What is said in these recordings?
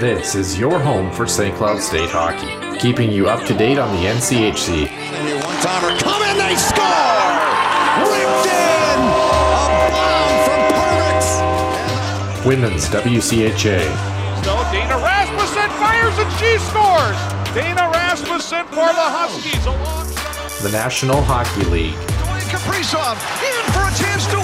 This is your home for St. Cloud State hockey, keeping you up to date on the NCHC. One timer coming, they score! Ripped in! A bomb from Pervix! Women's WCHA. So Dana Rasmussen fires and she scores! Dana Rasmussen for the Huskies alongside. The National Hockey League. Dwayne Kaprizov in for a chance to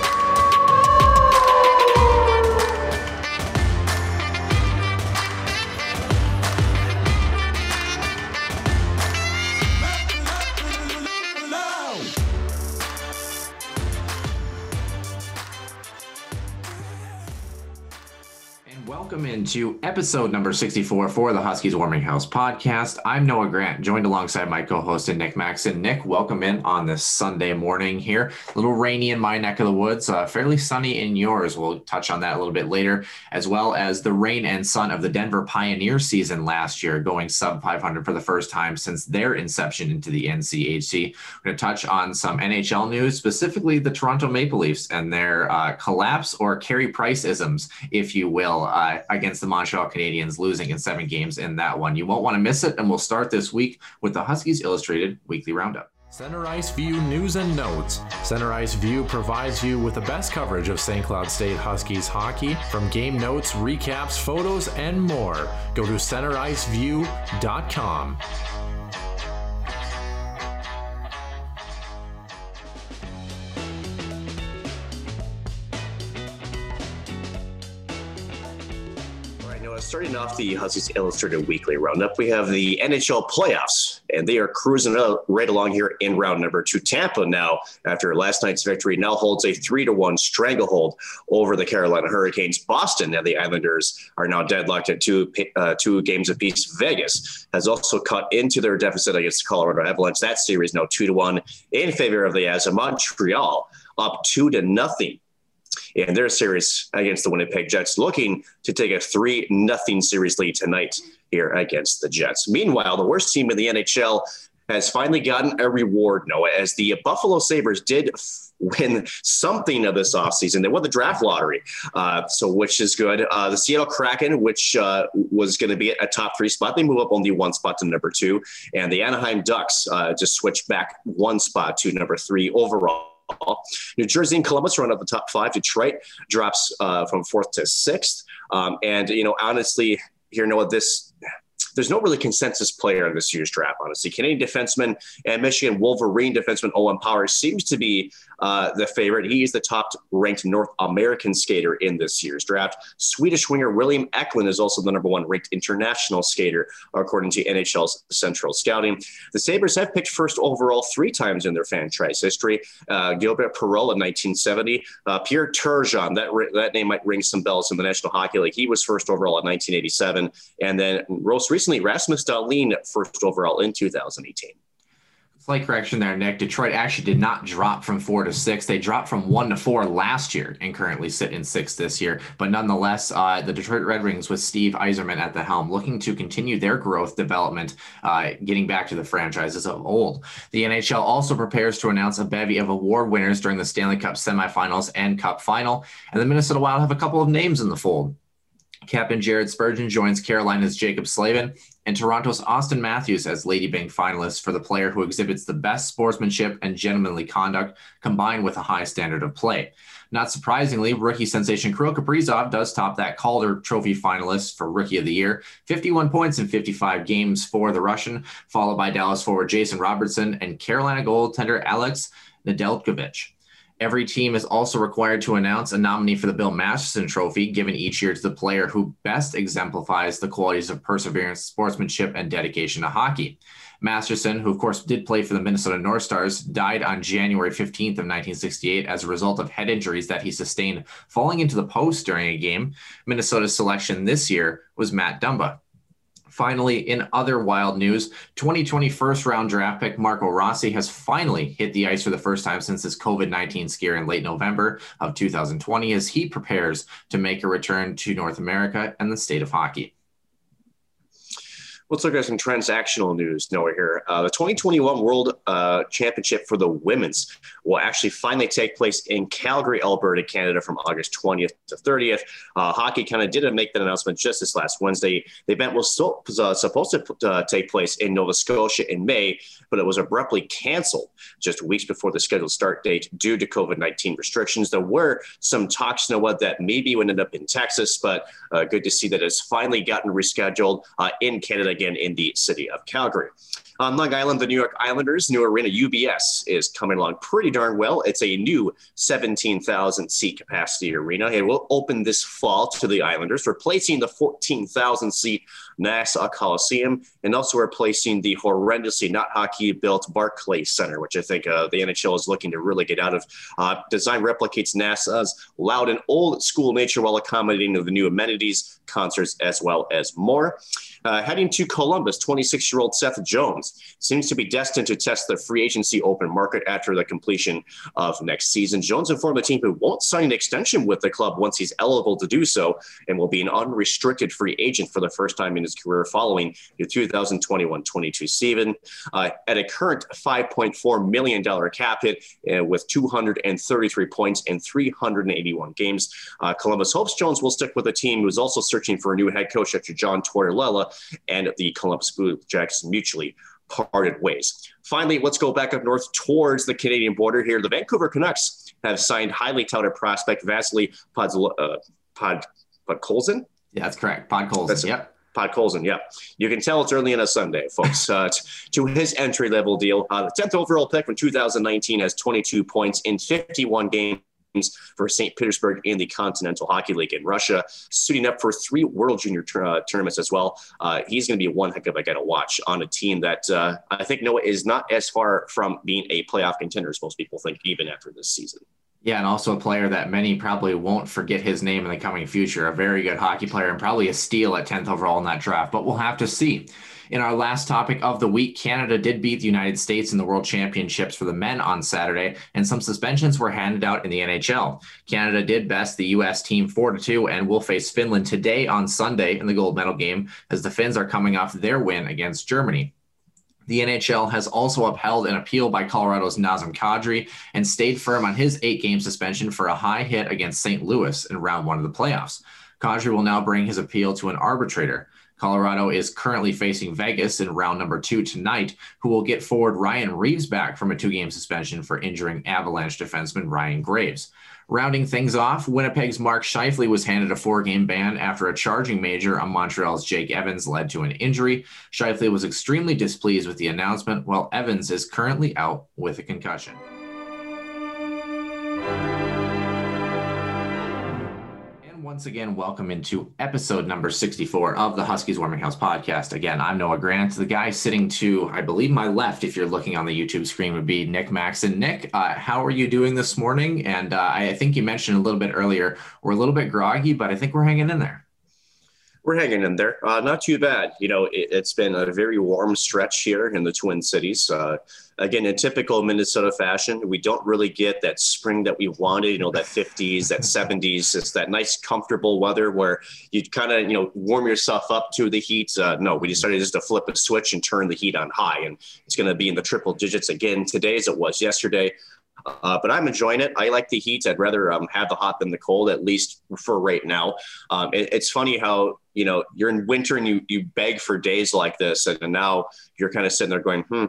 Into episode number 64 for the Huskies Warming House podcast. I'm Noah Grant, joined alongside my co host and Nick Maxon. Nick, welcome in on this Sunday morning here. A little rainy in my neck of the woods, uh, fairly sunny in yours. We'll touch on that a little bit later, as well as the rain and sun of the Denver Pioneer season last year, going sub 500 for the first time since their inception into the NCHC. We're going to touch on some NHL news, specifically the Toronto Maple Leafs and their uh, collapse or Carey Price isms, if you will uh, against the Montreal Canadiens, losing in seven games in that one. You won't want to miss it. And we'll start this week with the Huskies Illustrated Weekly Roundup. Center Ice View News and Notes. Center Ice View provides you with the best coverage of St. Cloud State Huskies hockey from game notes, recaps, photos, and more. Go to centericeview.com. starting off the Huskies Illustrated Weekly Roundup, we have the NHL playoffs, and they are cruising right along here in round number two. Tampa now, after last night's victory, now holds a three to one stranglehold over the Carolina Hurricanes. Boston and the Islanders are now deadlocked at two uh, two games apiece. Vegas has also cut into their deficit against the Colorado Avalanche. That series now two to one in favor of the As. Montreal up two to nothing in their series against the Winnipeg Jets, looking to take a 3 nothing series lead tonight here against the Jets. Meanwhile, the worst team in the NHL has finally gotten a reward, Noah, as the Buffalo Sabres did win something of this offseason. They won the draft lottery, uh, so which is good. Uh, the Seattle Kraken, which uh, was going to be a top three spot, they move up only one spot to number two. And the Anaheim Ducks uh, just switched back one spot to number three overall. New Jersey and Columbus run up the top five. Detroit drops uh, from fourth to sixth. Um, and, you know, honestly, here, Noah, this there's no really consensus player in this year's draft, honestly. Canadian defenseman and Michigan Wolverine defenseman Owen Power seems to be uh, the favorite. He is the top ranked North American skater in this year's draft. Swedish winger William Eklund is also the number one ranked international skater, according to NHL's Central Scouting. The Sabres have picked first overall three times in their franchise history. Uh, Gilbert Perreault in 1970, uh, Pierre Turgeon, that, that name might ring some bells in the National Hockey League. He was first overall in 1987. And then most recently, Rasmus Dahlin first overall in 2018. Slight correction there, Nick. Detroit actually did not drop from four to six. They dropped from one to four last year and currently sit in six this year. But nonetheless, uh, the Detroit Red Wings with Steve Yzerman at the helm, looking to continue their growth development, uh, getting back to the franchises of old. The NHL also prepares to announce a bevy of award winners during the Stanley Cup semifinals and Cup final. And the Minnesota Wild have a couple of names in the fold. Captain Jared Spurgeon joins Carolina's Jaccob Slavin and Toronto's Auston Matthews as Lady Byng finalists for the player who exhibits the best sportsmanship and gentlemanly conduct combined with a high standard of play. Not surprisingly, rookie sensation Kirill Kaprizov does top that Calder Trophy finalist for Rookie of the Year. 51 points in 55 games for the Russian, followed by Dallas forward Jason Robertson and Carolina goaltender Alex Nedeljkovic. Every team is also required to announce a nominee for the Bill Masterton Trophy, given each year to the player who best exemplifies the qualities of perseverance, sportsmanship, and dedication to hockey. Masterton, who of course did play for the Minnesota North Stars, died on January 15th of 1968 as a result of head injuries that he sustained falling into the post during a game. Minnesota's selection this year was Matt Dumba. Finally, in other wild news, 2020 first round draft pick Marco Rossi has finally hit the ice for the first time since his COVID 19 scare in late November of 2020 as he prepares to make a return to North America and the state of hockey. Let's look at some transactional news, Noah, here. Uh, the 2021 World uh, Championship for the women's will actually finally take place in Calgary, Alberta, Canada from August 20th to 30th. Uh, hockey kind of did make that announcement just this last Wednesday. The event was, so, uh, supposed to uh, take place in Nova Scotia in May, but it was abruptly canceled just weeks before the scheduled start date due to COVID 19 restrictions. There were some talks, Noah, that maybe would end up in Texas, but uh, good to see that it's finally gotten rescheduled in Canada again in the city of Calgary. On Long Island, the New York Islanders' new arena, UBS, is coming along pretty darn well. It's a new 17,000 seat capacity arena. It will open this fall to the Islanders, replacing the 14,000 seat Nassau Coliseum and also replacing the horrendously not hockey built Barclays Center, which I think uh, the NHL is looking to really get out of. Uh, design replicates Nassau's loud and old school nature while accommodating the new amenities, concerts, as well as more. Uh, heading to Columbus, 26 year old Seth Jones seems to be destined to test the free agency open market after the completion of next season. Jones informed the team he won't sign an extension with the club once he's eligible to do so and will be an unrestricted free agent for the first time in his career following the 2021 22 season. Uh, at a current $5.4 million cap hit uh, with 233 points in 381 games, uh, Columbus hopes Jones will stick with the team who's also searching for a new head coach after John Tortorella and the Columbus Blue Jackets mutually parted ways. Finally, let's go back up north towards the Canadian border here. The Vancouver Canucks have signed highly touted prospect Vasily Podz- uh, Pod, Podkolzin. Yeah, that's correct. Podkolzin. Yep. Podkolzin, yeah. You can tell it's early in a Sunday, folks. Uh, to his entry level deal, uh, the 10th overall pick from 2019 has 22 points in 51 games for St. Petersburg in the Continental Hockey League in Russia, suiting up for three World Junior uh, tournaments as well. Uh, he's going to be one heck of a guy to watch on a team that uh, I think Noah is not as far from being a playoff contender as most people think, even after this season. Yeah, and also a player that many probably won't forget his name in the coming future. A very good hockey player and probably a steal at 10th overall in that draft, but we'll have to see. In our last topic of the week, Canada did beat the United States in the World Championships for the men on Saturday, and some suspensions were handed out in the NHL. Canada did best the U.S. team 4 2 and will face Finland today on Sunday in the gold medal game as the Finns are coming off their win against Germany. The NHL has also upheld an appeal by Colorado's Nazem Kadri and stayed firm on his eight game suspension for a high hit against St. Louis in round one of the playoffs. Kadri will now bring his appeal to an arbitrator. Colorado is currently facing Vegas in round number two tonight, who will get forward Ryan Reaves back from a two game suspension for injuring Avalanche defenseman Ryan Graves. Rounding things off, Winnipeg's Mark Scheifele was handed a four game ban after a charging major on Montreal's Jake Evans led to an injury. Scheifele was extremely displeased with the announcement, while Evans is currently out with a concussion. Once again, welcome into episode number 64 of the Huskies Warming House podcast. Again, I'm Noah Grant. The guy sitting to, I believe, my left, if you're looking on the YouTube screen, would be Nick Maxon. Nick, uh, how are you doing this morning? And uh, I think you mentioned a little bit earlier, we're a little bit groggy, but I think we're hanging in there we're hanging in there. Uh, not too bad. You know, it, has been a very warm stretch here in the Twin Cities. Again, in typical Minnesota fashion, we don't really get that spring that we wanted. You know, that 50s, that 70s. It's that nice, comfortable weather where you kind of you know warm yourself up to the heat. Uh, no, we decided just to flip a switch and turn the heat on high, and it's going to be in the triple digits again today as it was yesterday. Uh, but I'm enjoying it. I like the heat. I'd rather um, have the hot than the cold, at least for right now. Um, it, it's funny how you know you're in winter and you you beg for days like this, and, and now you're kind of sitting there going, hmm,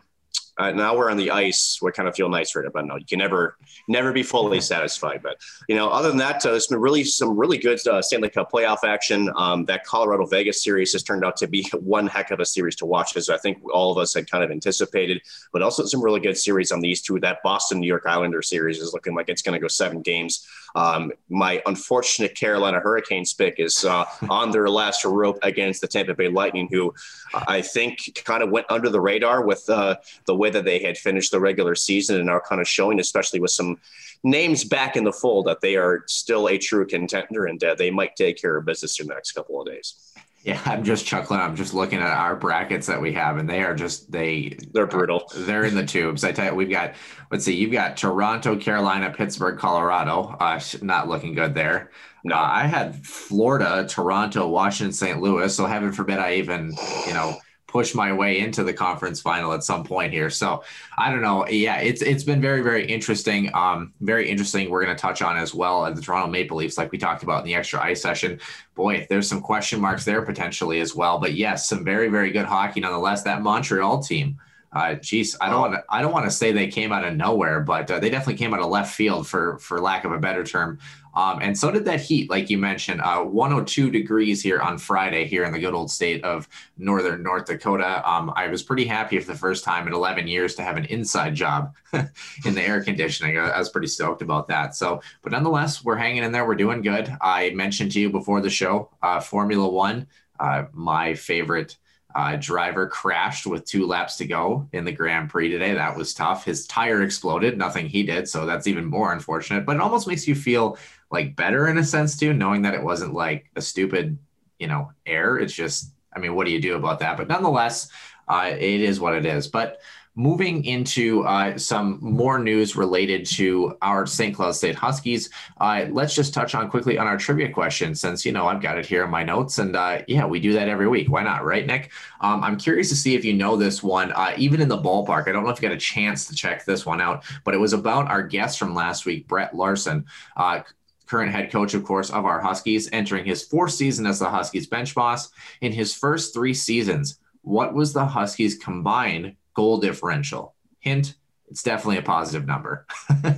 uh, now we're on the ice. We kind of feel nice right now, but you can never, never be fully satisfied. But you know, other than that, uh, it's been really some really good uh, Stanley Cup playoff action. Um, that Colorado Vegas series has turned out to be one heck of a series to watch, as I think all of us had kind of anticipated. But also some really good series on these two. That Boston New York Islander series is looking like it's going to go seven games. Um, my unfortunate Carolina Hurricanes pick is uh, on their last rope against the Tampa Bay Lightning, who I think kind of went under the radar with uh, the that they had finished the regular season and are kind of showing, especially with some names back in the fold, that they are still a true contender and uh, they might take care of business in the next couple of days. Yeah, I'm just chuckling. I'm just looking at our brackets that we have, and they are just they they're brutal. They're in the tubes. I tell you, we've got let's see, you've got Toronto, Carolina, Pittsburgh, Colorado. Uh, not looking good there. No, uh, I had Florida, Toronto, Washington, St. Louis. So heaven forbid I even you know push my way into the conference final at some point here. So I don't know. Yeah, it's it's been very very interesting. Um, very interesting. We're going to touch on as well at the Toronto Maple Leafs, like we talked about in the extra ice session. Boy, there's some question marks there potentially as well. But yes, some very very good hockey nonetheless. That Montreal team. Uh, geez, I don't want to. I don't want to say they came out of nowhere, but uh, they definitely came out of left field, for for lack of a better term. Um, and so did that heat, like you mentioned, uh, 102 degrees here on Friday here in the good old state of northern North Dakota. Um, I was pretty happy for the first time in 11 years to have an inside job in the air conditioning. I, I, was pretty stoked about that. So, but nonetheless, we're hanging in there. We're doing good. I mentioned to you before the show, uh, Formula One, uh, my favorite uh, driver crashed with two laps to go in the Grand Prix today. That was tough. His tire exploded, nothing he did. So that's even more unfortunate, but it almost makes you feel like better in a sense too, knowing that it wasn't like a stupid, you know, error. It's just, I mean, what do you do about that? But nonetheless, uh, it is what it is. But moving into uh, some more news related to our St. Cloud State Huskies, uh, let's just touch on quickly on our trivia question since, you know, I've got it here in my notes. And uh, yeah, we do that every week. Why not? Right, Nick? Um, I'm curious to see if you know this one, uh, even in the ballpark. I don't know if you got a chance to check this one out, but it was about our guest from last week, Brett Larson uh, current head coach, of course, of our Huskies, entering his fourth season as the Huskies bench boss. In his first three seasons, what was the Huskies' combined goal differential? Hint, it's definitely a positive number.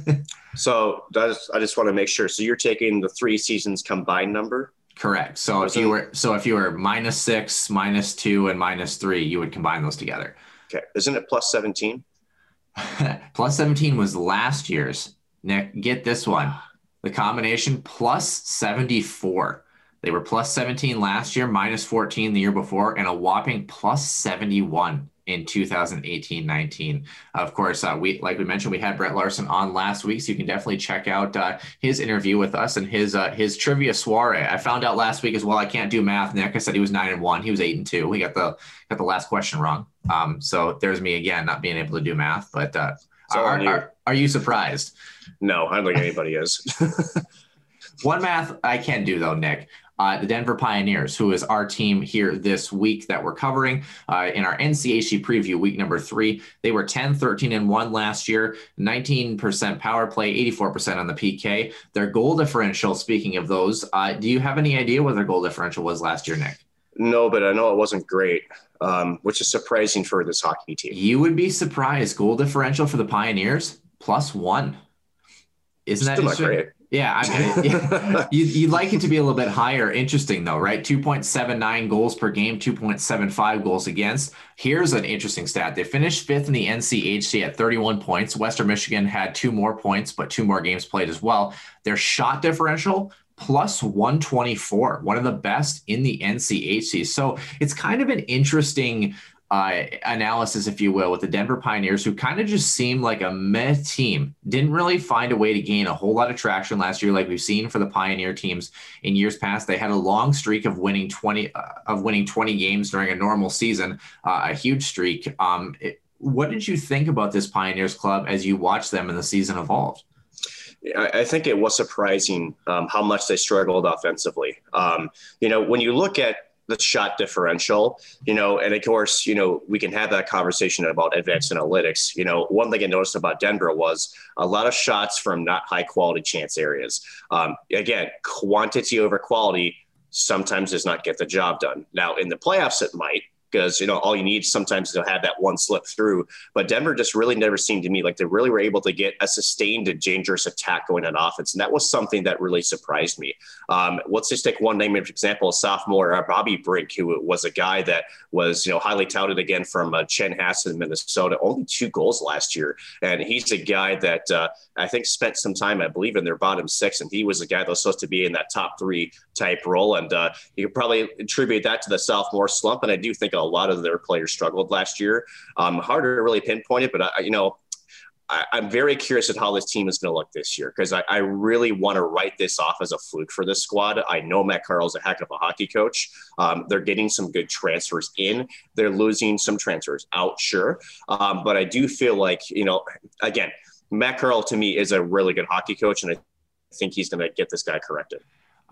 so that's, I just want to make sure. So you're taking the three seasons combined number? Correct. So if you were so if you were minus six, minus two, and minus three, you would combine those together. Okay. Isn't it plus 17? plus 17 was last year's. Nick, get this one the combination plus 74. They were plus 17 last year, minus 14 the year before, and a whopping plus 71 in 2018-19. Of course, uh, we like we mentioned, we had Brett Larson on last week, so you can definitely check out uh, his interview with us and his uh, his trivia soiree. I found out last week as well. I can't do math. Nick, I said he was nine and one. He was eight and two. We got the got the last question wrong. Um, so there's me again, not being able to do math. But uh, are, are, are you surprised? No, I don't think anybody is. One math I can do though, Nick. Uh, the Denver Pioneers, who is our team here this week that we're covering uh, in our NCHC preview, week number three. They were 10, 13, and 1 last year, 19% power play, 84% on the PK. Their goal differential, speaking of those, uh, do you have any idea what their goal differential was last year, Nick? No, but I know it wasn't great, um, which is surprising for this hockey team. You would be surprised. Goal differential for the Pioneers, plus one. Isn't Still that great? Yeah, I mean, yeah. you, you'd like it to be a little bit higher. Interesting though, right? 2.79 goals per game, 2.75 goals against. Here's an interesting stat. They finished fifth in the NCHC at 31 points. Western Michigan had two more points, but two more games played as well. Their shot differential plus 124, one of the best in the NCHC. So it's kind of an interesting uh, analysis, if you will, with the Denver Pioneers, who kind of just seemed like a meh team. Didn't really find a way to gain a whole lot of traction last year, like we've seen for the Pioneer teams in years past. They had a long streak of winning twenty uh, of winning twenty games during a normal season, uh, a huge streak. Um, it, what did you think about this Pioneers club as you watched them and the season evolved? I think it was surprising um, how much they struggled offensively. Um, you know, when you look at the shot differential, you know, and of course, you know, we can have that conversation about advanced analytics. You know, one thing I noticed about Denver was a lot of shots from not high quality chance areas. Um, again, quantity over quality sometimes does not get the job done. Now, in the playoffs, it might, because you know all you need sometimes is to have that one slip through. But Denver just really never seemed to me like they really were able to get a sustained and dangerous attack going on offense, and that was something that really surprised me. Um, let's just take one name for example, a sophomore uh, Bobby Brink, who was a guy that was you know highly touted again from uh, Chanhassen, Minnesota. Only two goals last year, and he's a guy that uh, I think spent some time, I believe, in their bottom six, and he was a guy that was supposed to be in that top three type role, and uh, you could probably attribute that to the sophomore slump. And I do think a lot of their players struggled last year. Um, hard to really pinpoint it, but I, you know, I, am very curious at how this team is going to look this year because I, I, really want to write this off as a fluke for this squad. I know Matt Carle's a heck of a hockey coach. Um, they're getting some good transfers in. They're losing some transfers out, sure. Um, but I do feel like, you know, again, Matt Carle to me is a really good hockey coach, and I think he's going to get this guy corrected.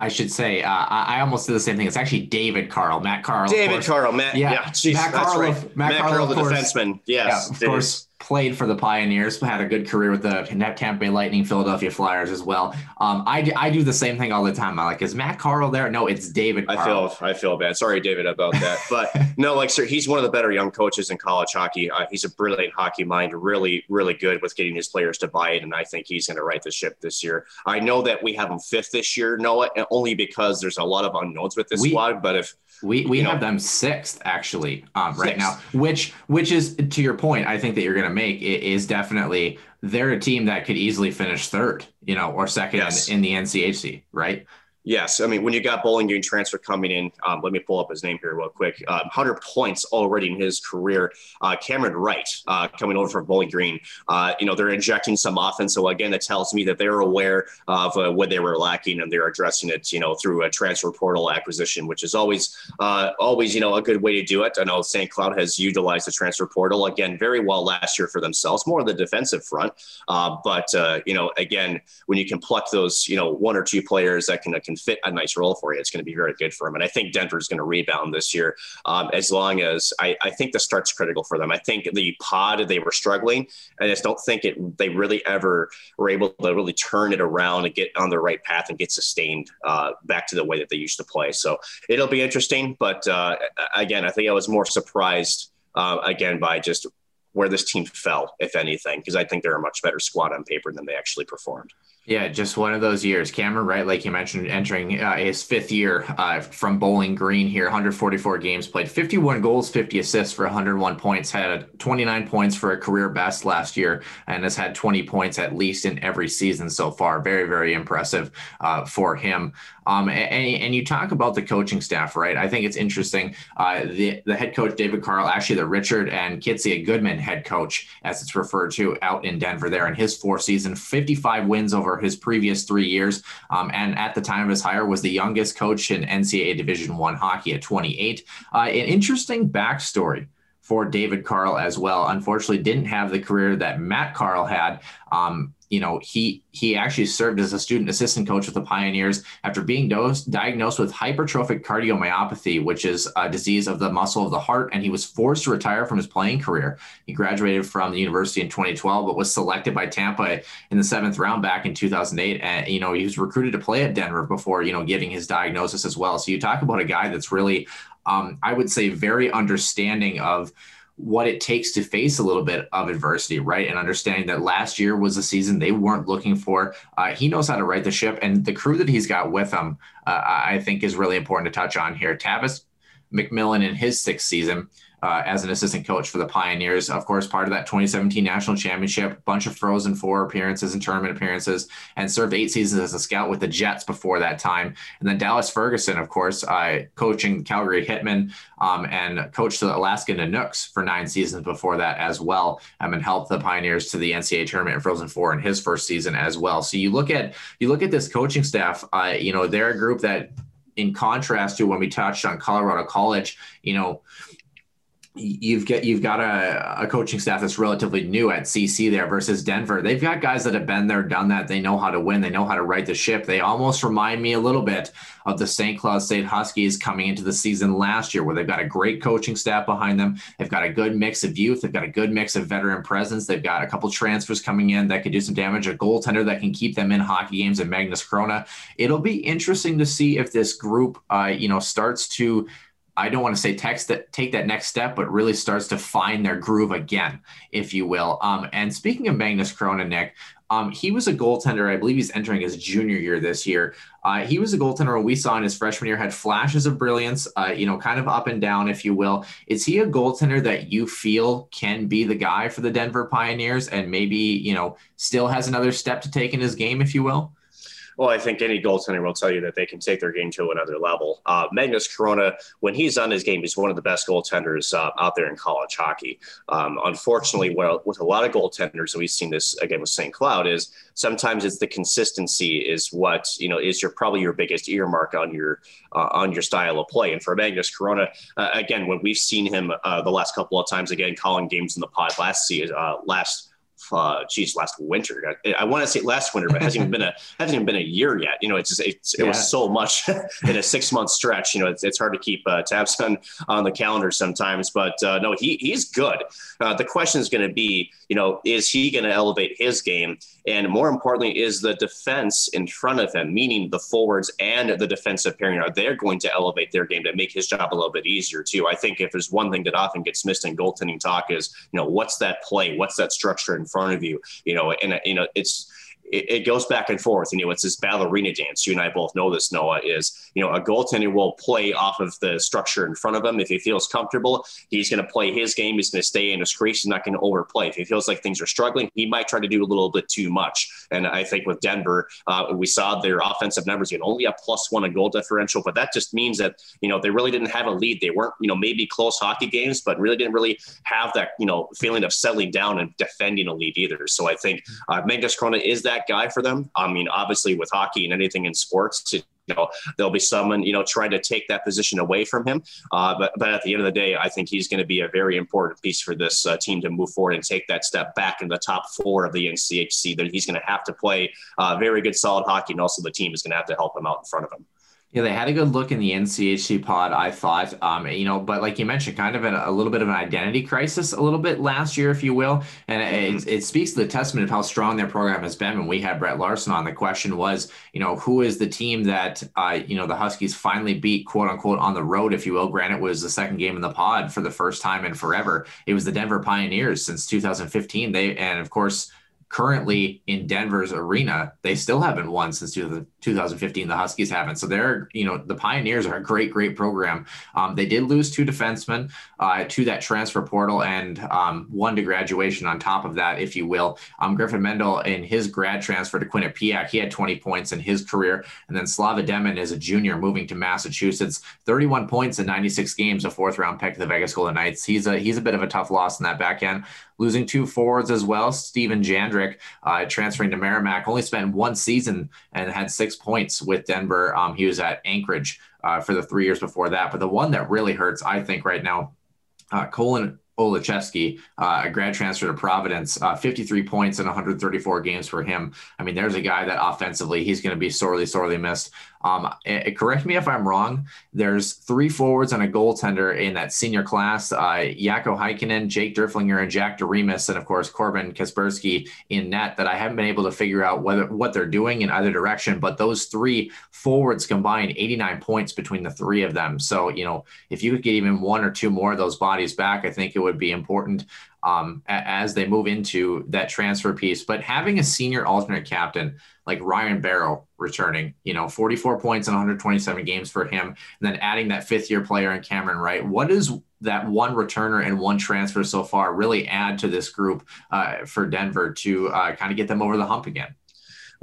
I should say, uh, I, almost did the same thing. It's actually David Carle, Matt Carle. David Carle, Matt. Yeah, yeah geez, Matt Carle. Right. Matt, Matt Carle, the course, defenseman. Yes, yeah, of course played for the Pioneers, had a good career with the Tampa Bay Lightning, Philadelphia Flyers as well. Um, I, I do the same thing all the time. I'm like, is Matt Carle there? No, it's David. Carle. I feel I feel bad. Sorry, David, about that. But no, like, sir, he's one of the better young coaches in college hockey. Uh, he's a brilliant hockey mind, really, really good with getting his players to buy it, and I think he's going to right the ship this year. I know that we have him fifth this year, Noah, only because there's a lot of unknowns with this we, squad. But if we we have know, them sixth actually um, right sixth. now, which which is to your point. I think that you're going to make it is definitely they're a team that could easily finish third, you know, or second yes. in, in the NCHC, right? Yes, I mean when you got Bowling Green transfer coming in, um, let me pull up his name here real quick. Um, Hundred points already in his career. Uh, Cameron Wright uh, coming over from Bowling Green. Uh, you know they're injecting some offense, so again that tells me that they're aware of uh, what they were lacking and they're addressing it. You know through a transfer portal acquisition, which is always uh, always you know a good way to do it. I know St. Cloud has utilized the transfer portal again very well last year for themselves, more on the defensive front. Uh, but you know again when you can pluck those you know one or two players that can can fit a nice role for you, it's going to be very good for him. And I think Denver's going to rebound this year um, as long as I, I, think the start's critical for them. I think the pod, they were struggling. I just don't think it they really ever were able to really turn it around and get on the right path and get sustained uh, back to the way that they used to play. So it'll be interesting. But uh, again, I think I was more surprised uh, again by just where this team fell, if anything, because I think they're a much better squad on paper than they actually performed. Yeah, just one of those years. Cameron Wright, like you mentioned, entering uh, his fifth year uh, from Bowling Green here, 144 games played, 51 goals, 50 assists for 101 points, had 29 points for a career best last year, and has had 20 points at least in every season so far. Very, very impressive uh, for him. Um, and, and, you talk about the coaching staff, right? I think it's interesting. Uh, the, the head coach, David Carle, actually the Richard and Kitsia Goodman head coach, as it's referred to out in Denver there in his four season, 55 wins over his previous three years. Um, and at the time of his hire was the youngest coach in NCAA Division One hockey at 28. Uh, an interesting backstory for David Carle as well. Unfortunately, didn't have the career that Matt Carle had. Um, you know, he he actually served as a student assistant coach with the Pioneers after being dosed, diagnosed with hypertrophic cardiomyopathy, which is a disease of the muscle of the heart, and he was forced to retire from his playing career. He graduated from the university in 2012, but was selected by Tampa in the seventh round back in 2008. And you know, he was recruited to play at Denver before you know getting his diagnosis as well. So you talk about a guy that's really, um, I would say, very understanding of what it takes to face a little bit of adversity, right? And understanding that last year was a season they weren't looking for. Uh, he knows how to right the ship, and the crew that he's got with him, uh, I think, is really important to touch on here. Tavis MacMillan in his sixth season uh, as an assistant coach for the Pioneers. Of course, part of that 2017 national championship, bunch of Frozen Four appearances and tournament appearances, and served eight seasons as a scout with the Jets before that time. And then Dallas Ferguson, of course, uh, coaching Calgary Hitmen um, and coached the Alaska Nanooks for nine seasons before that as well, um, and helped the Pioneers to the NCAA tournament Frozen Four in his first season as well. So you look at you look at this coaching staff. Uh, you know, they're a group that, in contrast to when we touched on Colorado College, you know you've got you've got a, a coaching staff that's relatively new at CC there versus Denver. They've got guys that have been there, done that. They know how to win. They know how to right the ship. They almost remind me a little bit of the St. Cloud State Huskies coming into the season last year, where they've got a great coaching staff behind them. They've got a good mix of youth. They've got a good mix of veteran presence. They've got a couple transfers coming in that could do some damage. A goaltender that can keep them in hockey games, and Magnus Chrona. It'll be interesting to see if this group, uh, you know, starts to I don't want to say text that take that next step, but really starts to find their groove again, if you will. Um, and speaking of Magnus Chrona, Nick, um, he was a goaltender. I believe he's entering his junior year this year. Uh, he was a goaltender we saw in his freshman year, had flashes of brilliance, uh, you know, kind of up and down, if you will. Is he a goaltender that you feel can be the guy for the Denver Pioneers and maybe, you know, still has another step to take in his game, if you will? Well, I think any goaltender will tell you that they can take their game to another level. Uh, Magnus Chrona, when he's on his game, he's one of the best goaltenders uh, out there in college hockey. Um, unfortunately, well, with a lot of goaltenders, and we've seen this again with St. Cloud, is sometimes it's the consistency is what you know is your probably your biggest earmark on your uh, on your style of play. And for Magnus Chrona, uh, again, when we've seen him uh, the last couple of times, again calling games in the pod last season, uh, last uh, geez, last winter. I, I want to say last winter, but it hasn't even been a hasn't even been a year yet. You know, it's just it's, it yeah. was so much in a six month stretch. You know, it's, it's hard to keep uh, tabs on on the calendar sometimes. But uh, no, he he's good. Uh, the question is going to be, you know, is he going to elevate his game? And more importantly, is the defense in front of him, meaning the forwards and the defensive pairing, are they going to elevate their game to make his job a little bit easier too? I think if there's one thing that often gets missed in goaltending talk is, you know, what's that play? What's that structure in front of you? You know, and you know, it's it, it, goes back and forth. You know, it's this ballerina dance. You and I both know this, Noah, is, you know, a goaltender will play off of the structure in front of him. If he feels comfortable, he's going to play his game. He's going to stay in his crease. He's not going to overplay. If he feels like things are struggling, he might try to do a little bit too much. And I think with Denver, uh, we saw their offensive numbers you know, only a plus one a goal differential, but that just means that, you know, they really didn't have a lead. They weren't, you know, maybe close hockey games, but really didn't really have that, you know, feeling of settling down and defending a lead either. So I think uh, Magnus Chrona is that guy for them. I mean, obviously with hockey and anything in sports, you know, there'll be someone, you know, trying to take that position away from him. Uh, but, but at the end of the day, I think he's going to be a very important piece for this uh, team to move forward and take that step back in the top four of the NCHC. That he's going to have to play uh, very good, solid hockey, and also the team is going to have to help him out in front of him. Yeah, they had a good look in the NCHC pod, I thought. Um, you know, but like you mentioned, kind of a, a, little bit of an identity crisis, a little bit last year, if you will, and mm-hmm. it, it, speaks to the testament of how strong their program has been. When we had Brett Larson on, the question was, you know, who is the team that, uh, you know, the Huskies finally beat, quote unquote, on the road, if you will. Granted, was the second game in the pod for the first time in forever. It was the Denver Pioneers since 2015. They and of course currently in Denver's arena, they still haven't won since 2015. The Huskies haven't. So they're, you know, the Pioneers are a great, great program. Um, they did lose two defensemen uh, to that transfer portal and um, one to graduation on top of that, if you will. Um, Griffin Mendel in his grad transfer to Quinnipiac, he had 20 points in his career. And then Slava Demin is a junior moving to Massachusetts, 31 points in 96 games, a fourth round pick to the Vegas Golden Knights. He's a, he's a bit of a tough loss in that back end losing two forwards as well. Steven Jandric uh, transferring to Merrimack, only spent one season and had six points with Denver. Um, he was at Anchorage uh, for the three years before that. But the one that really hurts, I think, right now, uh, Kohen Olischefski, uh, a grad transfer to Providence, uh, 53 points in 134 games for him. I mean, there's a guy that offensively he's going to be sorely, sorely missed. Um, it, it, correct me if I'm wrong. There's three forwards and a goaltender in that senior class: uh, Jaakko Heikkinen, Jake Durflinger, and Jack DeRemus, and of course Corbin Kaczperski in net. That I haven't been able to figure out whether what they're doing in either direction. But those three forwards combined 89 points between the three of them. So you know, if you could get even one or two more of those bodies back, I think it would be important um, as they move into that transfer piece. But having a senior alternate captain like Ryan Barrow returning, you know, 44 points in 127 games for him, and then adding that fifth year player in Cameron Wright, what does that one returner and one transfer so far really add to this group uh, for Denver to uh, kind of get them over the hump again?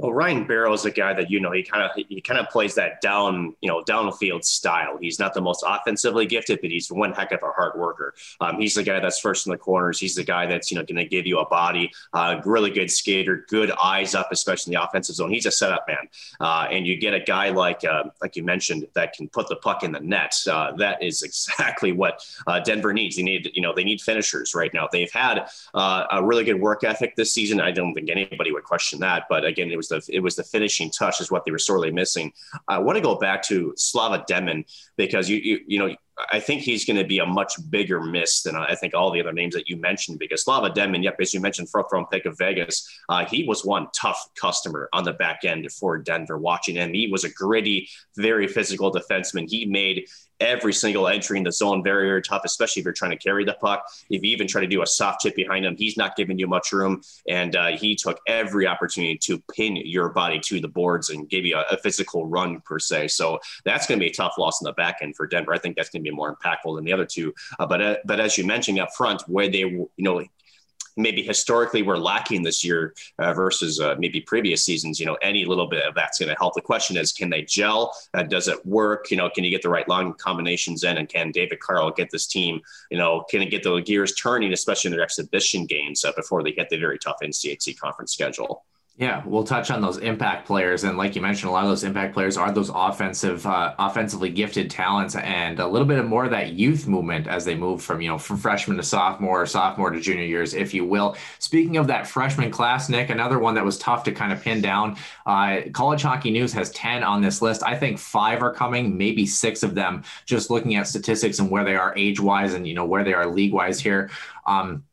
Well, Ryan Barrow is a guy that you know he kind of he kind of plays that down you know downfield style. He's not the most offensively gifted, but he's one heck of a hard worker. Um, he's the guy that's first in the corners. He's the guy that's you know going to give you a body, uh, really good skater, good eyes up, especially in the offensive zone. He's a setup man, uh, and you get a guy like uh, like you mentioned that can put the puck in the net. Uh, that is exactly what uh, Denver needs. They need you know they need finishers right now. They've had uh, a really good work ethic this season. I don't think anybody would question that, but again, it was the it was the finishing touch is what they were sorely missing. I want to go back to Slava Demin because you you, you know I think he's going to be a much bigger miss than I think all the other names that you mentioned because Slava Demin, yep, as you mentioned, round pick of Vegas, uh, he was one tough customer on the back end for Denver watching him. He was a gritty, very physical defenseman. He made every single entry in the zone very, very tough, especially if you're trying to carry the puck. If you even try to do a soft chip behind him, he's not giving you much room. And uh, he took every opportunity to pin your body to the boards and give you a, a physical run, per se. So that's going to be a tough loss in the back end for Denver. I think that's going to be more impactful than the other two. Uh, but, uh, but as you mentioned up front, where they, you know, maybe historically we're lacking this year uh, versus uh, maybe previous seasons. You know, any little bit of that's going to help. The question is, can they gel? Uh, does it work? You know, can you get the right line combinations in? And can David Carle get this team? You know, can it get the gears turning, especially in their exhibition games uh, before they hit the very tough NCHC conference schedule? Yeah, we'll touch on those impact players, and like you mentioned, a lot of those impact players are those offensive, uh, offensively gifted talents, and a little bit of more of that youth movement as they move from you know from freshman to sophomore, sophomore to junior years, if you will. Speaking of that freshman class, Nick, another one that was tough to kind of pin down. Uh, College Hockey News has ten on this list. I think five are coming, maybe six of them. Just looking at statistics and where they are age wise, and you know where they are league wise here. Um,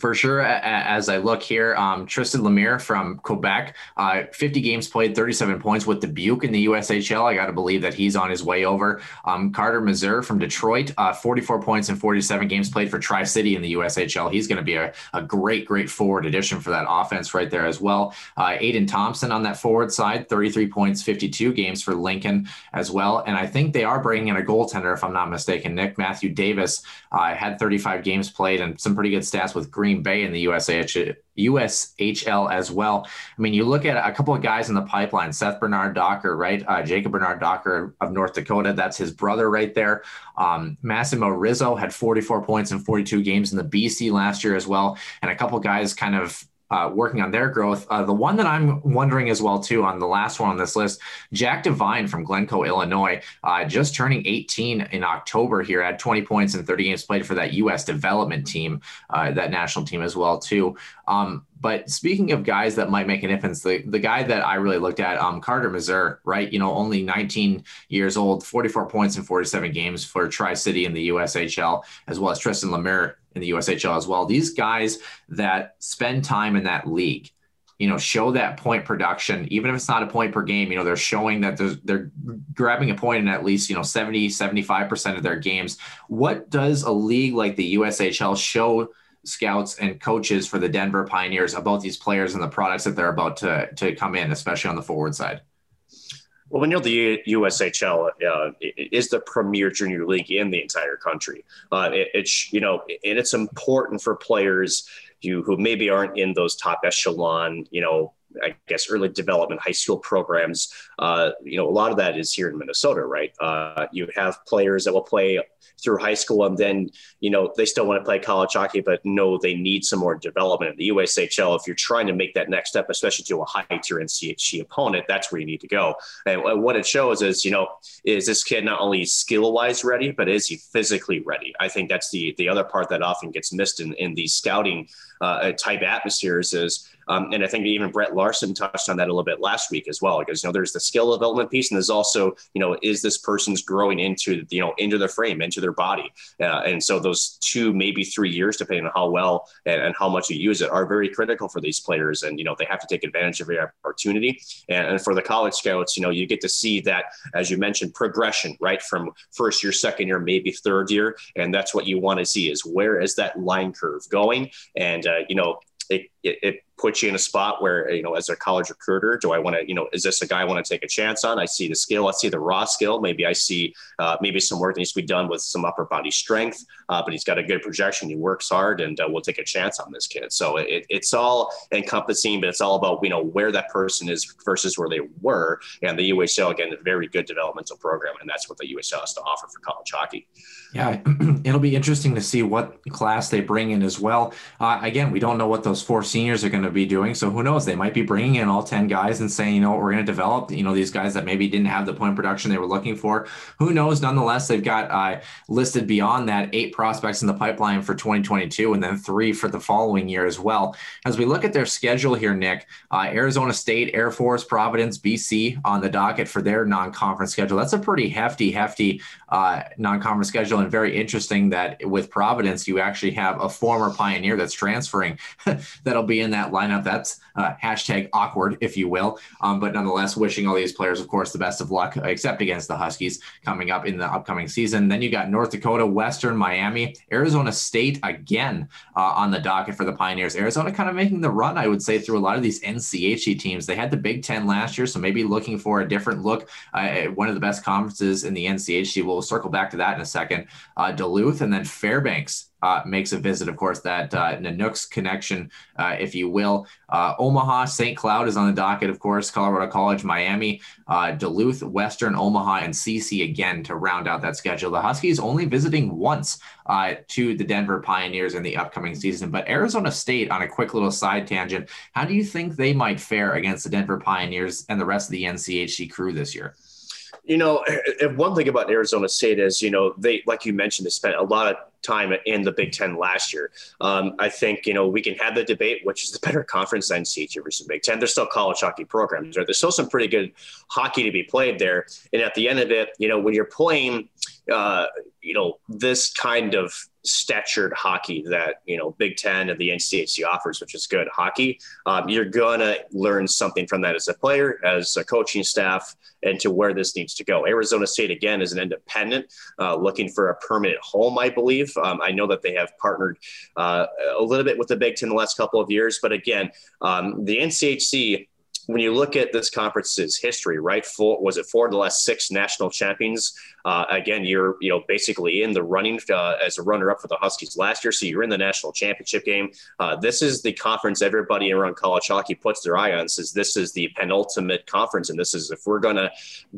for sure. As I look here, um, Tristan Lemire from Quebec, uh, 50 games played, 37 points with Dubuque in the USHL. I got to believe that he's on his way over. Um, Carter Mazur from Detroit, uh, 44 points in 47 games played for Tri City in the USHL. He's going to be a, a, great, great forward addition for that offense right there as well. Uh, Aiden Thompson on that forward side, 33 points, 52 games for Lincoln as well. And I think they are bringing in a goaltender, if I'm not mistaken. Nick Matthew Davis uh, had 35 games played and some pretty good stats with Green Green Bay in the USH, USHL as well. I mean, you look at a couple of guys in the pipeline, Seth Bernard Docker, right? Uh, Jacob Bernard Docker of North Dakota. That's his brother right there. Um, Massimo Rizzo had 44 points in 42 games in the BC last year as well. And a couple guys kind of uh, working on their growth. Uh, the one that I'm wondering as well too on the last one on this list, Jack Devine from Glencoe, Illinois, uh, just turning 18 in October here, had 20 points in 30 games played for that U.S. development team, uh, that national team as well too. Um, but speaking of guys that might make an difference, the, the guy that I really looked at, um, Carter Mazur, right? You know, only 19 years old, 44 points in 47 games for Tri City in the USHL, as well as Tristan Lemire in the USHL as well. These guys that spend time in that league, you know, show that point production, even if it's not a point per game, you know, they're showing that they're, they're grabbing a point in at least, you know, 70, 75% of their games. What does a league like the USHL show scouts and coaches for the Denver Pioneers about these players and the products that they're about to, to come in, especially on the forward side? Well, we know the USHL uh, is the premier junior league in the entire country. Uh, it, it's you know, and it's important for players who who maybe aren't in those top echelon, you know, I guess early development high school programs. Uh, you know, a lot of that is here in Minnesota, right? Uh, you have players that will play through high school and then, you know, they still want to play college hockey, but no, they need some more development in the USHL. If you're trying to make that next step, especially to a high tier NCHC opponent, that's where you need to go. And what it shows is, you know, is this kid not only skill wise ready, but is he physically ready? I think that's the the other part that often gets missed in, in these scouting uh, type atmospheres is um, and I think even Brett Larson touched on that a little bit last week as well, because you know there's the skill development piece, and there's also you know is this person's growing into you know into their frame, into their body, uh, and so those two maybe three years, depending on how well and, and, how much you use it, are very critical for these players, and you know they have to take advantage of every opportunity. And, and for the college scouts, you know you get to see that as you mentioned progression, right from first year, second year, maybe third year, and that's what you want to see is where is that line curve going, and uh, you know it, it, it puts you in a spot where you know as a college recruiter do i want to you know is this a guy i want to take a chance on? I see the skill i see the raw skill. Maybe i see uh, maybe some work needs to be done with some upper body strength uh, but he's got a good projection he works hard and uh, we'll take a chance on this kid. So it, it's all encompassing but it's all about you know where that person is versus where they were and the USL again a very good developmental program and that's what the USL has to offer for college hockey. Yeah it'll be interesting to see what class they bring in as well. Uh, again we don't know what those four seniors are going to be doing. So who knows? They might be bringing in all 10 guys and saying, you know, we're going to develop, you know, these guys that maybe didn't have the point production they were looking for. Who knows? Nonetheless, they've got uh, listed beyond that eight prospects in the pipeline for 2022 and then three for the following year as well. As we look at their schedule here, Nick, uh, Arizona State, Air Force, Providence, BC on the docket for their non conference schedule. That's a pretty hefty, hefty uh, non conference schedule and very interesting that with Providence, you actually have a former pioneer that's transferring that'll be in that lineup. That's uh, hashtag awkward, if you will. Um, but nonetheless, wishing all these players, of course, the best of luck, except against the Huskies coming up in the upcoming season. Then you got North Dakota, Western, Miami, Arizona State again uh, on the docket for the Pioneers. Arizona kind of making the run, I would say, through a lot of these NCHC teams. They had the Big Ten last year, so maybe looking for a different look uh, one of the best conferences in the NCHC. We'll circle back to that in a second. Uh, Duluth and then Fairbanks uh, makes a visit. Of course, that uh, Nanooks connection, uh, if you will. Uh, Omaha, St. Cloud is on the docket, of course. Colorado College, Miami, uh, Duluth, Western, Omaha, and CC again to round out that schedule. The Huskies only visiting once uh, to the Denver Pioneers in the upcoming season. But Arizona State, on a quick little side tangent, how do you think they might fare against the Denver Pioneers and the rest of the NCHC crew this year? You know, one thing about Arizona State is, you know, they, like you mentioned, they spent a lot of time in the Big Ten last year. Um, I think, you know, we can have the debate, which is the better conference NCHC versus Big Ten. There's still college hockey programs, right? There's still some pretty good hockey to be played there. And at the end of it, you know, when you're playing, uh, you know, this kind of statured hockey that you know Big Ten and the NCHC offers, which is good hockey. Um, you're gonna learn something from that as a player, as a coaching staff, and to where this needs to go. Arizona State again is an independent, uh, looking for a permanent home, I believe. Um, I know that they have partnered uh, a little bit with the Big Ten the last couple of years, but again, um, the NCHC when you look at this conference's history, right? Four, was it four of the last six national champions? Uh, again, you're you know basically in the running uh, as a runner-up for the Huskies last year, so you're in the national championship game. Uh, this is the conference everybody around college hockey puts their eye on. Says this is the penultimate conference, and this is if we're gonna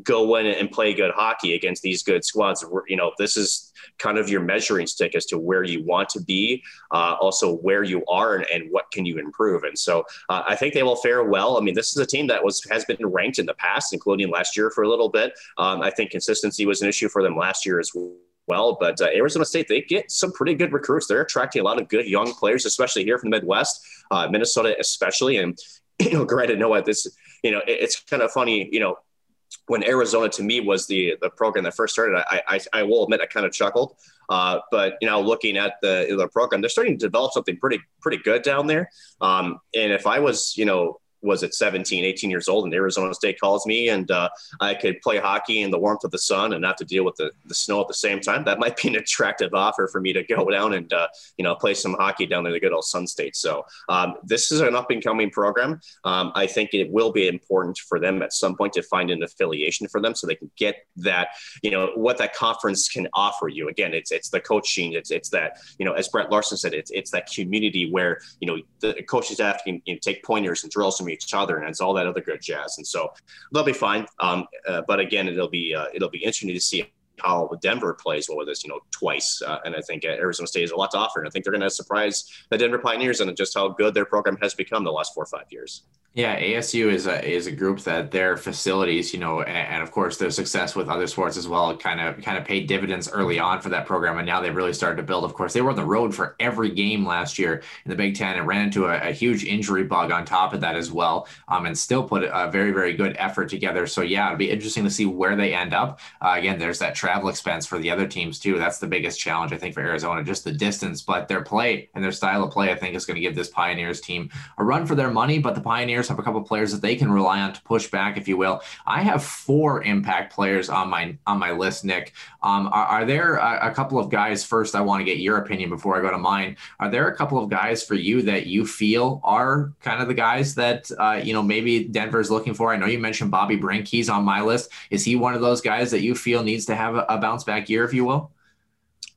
go in and play good hockey against these good squads, you know this is kind of your measuring stick as to where you want to be, uh, also where you are, and, and, what can you improve. And so uh, I think they will fare well. I mean, this is a team that was has been ranked in the past, including last year for a little bit. Um, I think consistency was an issue for them last year as well. But uh, Arizona State, they get some pretty good recruits. They're attracting a lot of good young players, especially here from the Midwest, uh, Minnesota especially. And you know, granted, know what this, you know, it, it's kind of funny, you know. When Arizona to me was the the program that first started, I I, I will admit I kind of chuckled, uh, but you know, looking at the the program, they're starting to develop something pretty pretty good down there. Um, and if I was you know was at 17, 18 years old, and Arizona State calls me, and uh, I could play hockey in the warmth of the sun and not to deal with the, the snow at the same time. That might be an attractive offer for me to go down and uh, you know play some hockey down in the good old Sun State. So um, this is an up and coming program. Um, I think it will be important for them at some point to find an affiliation for them so they can get that you know what that conference can offer you. Again, it's it's the coaching, it's it's that you know as Brett Larson said, it's it's that community where you know the coaches have to you know, take pointers and drills from each other, and it's all that other good jazz. And so they'll be fine. Um, uh, but again, it'll be uh, it'll be interesting to see how Denver plays well with this, you know, twice. Uh, and I think Arizona State has a lot to offer. And I think they're going to surprise the Denver Pioneers and just how good their program has become the last four or five years. Yeah, ASU is a is a group that their facilities, you know, and, and, of course their success with other sports as well, kind of kind of paid dividends early on for that program, and now they've really started to build. Of course, they were on the road for every game last year in the Big Ten and ran into a, a huge injury bug on top of that as well, um, and still put a very very good effort together. So yeah, it'll be interesting to see where they end up. Uh, again, there's that travel expense for the other teams too. That's the biggest challenge I think for Arizona, just the distance, but their play and their style of play, I think, is going to give this Pioneers team a run for their money. But the Pioneers have a couple of players that they can rely on to push back, if you will. I have four impact players on my on my list, Nick. Um, are, are, there a, a, couple of guys? First, I want to get your opinion before I go to mine. Are there a couple of guys for you that you feel are kind of the guys that uh, you know maybe Denver's looking for? I know you mentioned Bobby Brink. He's on my list. Is he one of those guys that you feel needs to have a, a bounce back year, if you will?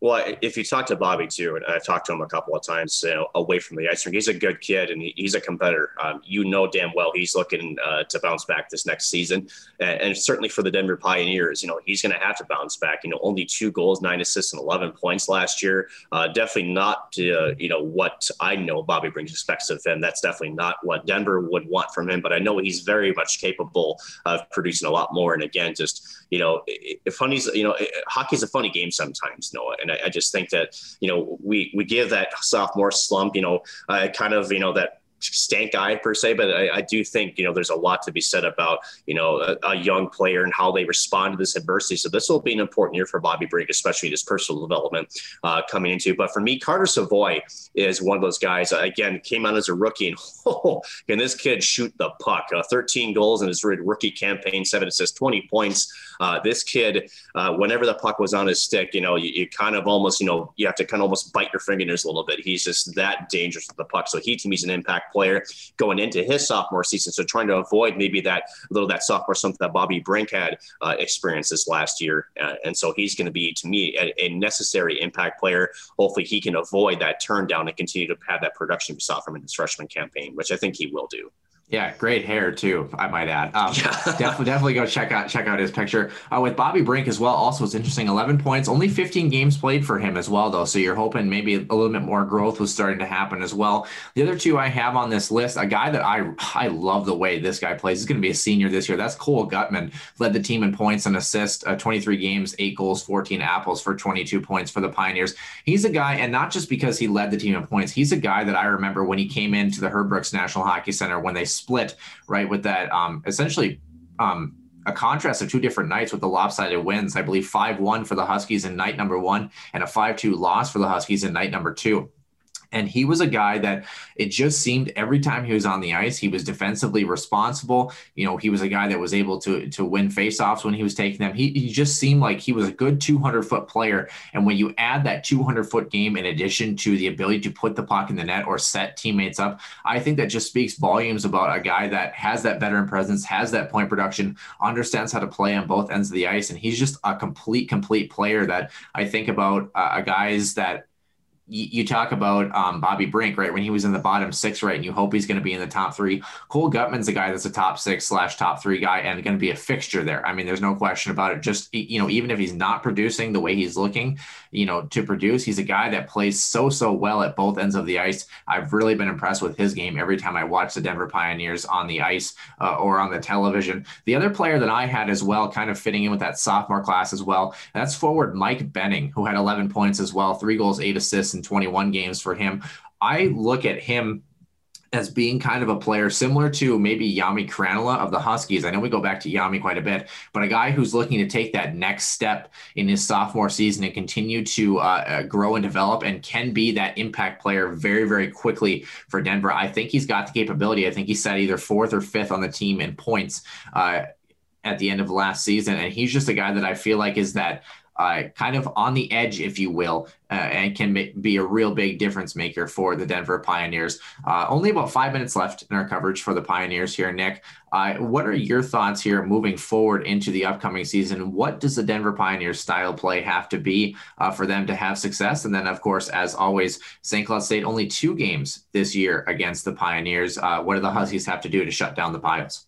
Well, if you talk to Bobby too, and I've talked to him a couple of times you know, away from the ice rink, he's a good kid and he's a competitor. Um, you know damn well he's looking uh, to bounce back this next season, and, and certainly for the Denver Pioneers, you know he's going to have to bounce back. You know, only two goals, nine assists, and eleven points last year. Uh, definitely not uh, you know what I know Bobby Brink expects of him. That's definitely not what Denver would want from him. But I know he's very much capable of producing a lot more. And again, just you know, funny's you know, hockey's a funny game sometimes, Noah, and I, I, just think that you know we we give that sophomore slump, you know, uh, kind of you know that stank eye per se, but I, I, do think you know there's a lot to be said about you know a, a, young player and how they respond to this adversity. So this will be an important year for Bobby Brink, especially his personal development uh, coming into. But for me, Carter Savoie is one of those guys. Uh, again, came out as a rookie, and oh, can this kid shoot the puck? Uh, 13 goals in his rookie campaign, seven assists, 20 points. Uh, this kid, uh, whenever the puck was on his stick, you know, you, you, kind of almost, you know, you have to kind of almost bite your fingernails a little bit. He's just that dangerous with the puck. So he to me is an impact player going into his sophomore season. So trying to avoid maybe that little that sophomore something that Bobby Brink had uh, experienced this last year. Uh, and so he's going to be, to me, a, a, necessary impact player. Hopefully he can avoid that turn down and continue to have that production we saw from his freshman campaign, which I think he will do. Yeah, great hair too. I might add. Um, definitely, definitely go check out check out his picture uh, with Bobby Brink as well. Also, it's interesting. Eleven points, only fifteen games played for him as well, though. So you're hoping maybe a little bit more growth was starting to happen as well. The other two I have on this list, a guy that I I love the way this guy plays. He's going to be a senior this year. That's Cole Guttman. Led the team in points and assists. Uh, 23 games, eight goals, 14 apples for 22 points for the Pioneers. He's a guy, and not just because he led the team in points. He's a guy that I remember when he came into the Herb Brooks National Hockey Center when they split. Right? With that, um, essentially, um, a contrast of two different nights with the lopsided wins. I believe 5 1 for the Huskies in night number one and a 5 2 loss for the Huskies in night number two. And he was a guy that it just seemed every time he was on the ice, he was defensively responsible. You know, he was a guy that was able to to win faceoffs when he was taking them. He, he just seemed like he was a good 200 foot player. And when you add that 200 foot game in addition to the ability to put the puck in the net or set teammates up, I think that just speaks volumes about a guy that has that veteran presence, has that point production, understands how to play on both ends of the ice, and he's just a complete, complete player that I think about uh, guys that you, talk about um, Bobby Brink, right? When he was in the bottom six, right? And you hope he's going to be in the top three. Cole Guttman's a guy that's a top six slash top three guy and going to be a fixture there. I mean, there's no question about it. Just, you know, even if he's not producing the way he's looking, you know, to produce, he's a guy that plays so, so well at both ends of the ice. I've really been impressed with his game every time I watch the Denver Pioneers on the ice uh, or on the television. The other player that I had as well, kind of fitting in with that sophomore class as well, that's forward Mike Benning, who had 11 points as well, three goals, eight assists in 21 games for him. I look at him as being kind of a player similar to maybe Jami Krannila of the Huskies. I know we go back to Yami quite a bit, but a guy who's looking to take that next step in his sophomore season and continue to uh, uh, grow and develop and can be that impact player very, very quickly for Denver. I think he's got the capability. I think he set either fourth or fifth on the team in points. Uh, at the end of last season, and he's just a guy that I feel like is that uh, kind of on the edge, if you will, uh, and can be a real big difference maker for the Denver Pioneers. Uh, only about five minutes left in our coverage for the Pioneers here, Nick. Uh, what are your thoughts here moving forward into the upcoming season? What does the Denver Pioneers style play have to be uh, for them to have success? And then, of course, as always, St. Cloud State only two games this year against the Pioneers. Uh, what do the Huskies have to do to shut down the Pios?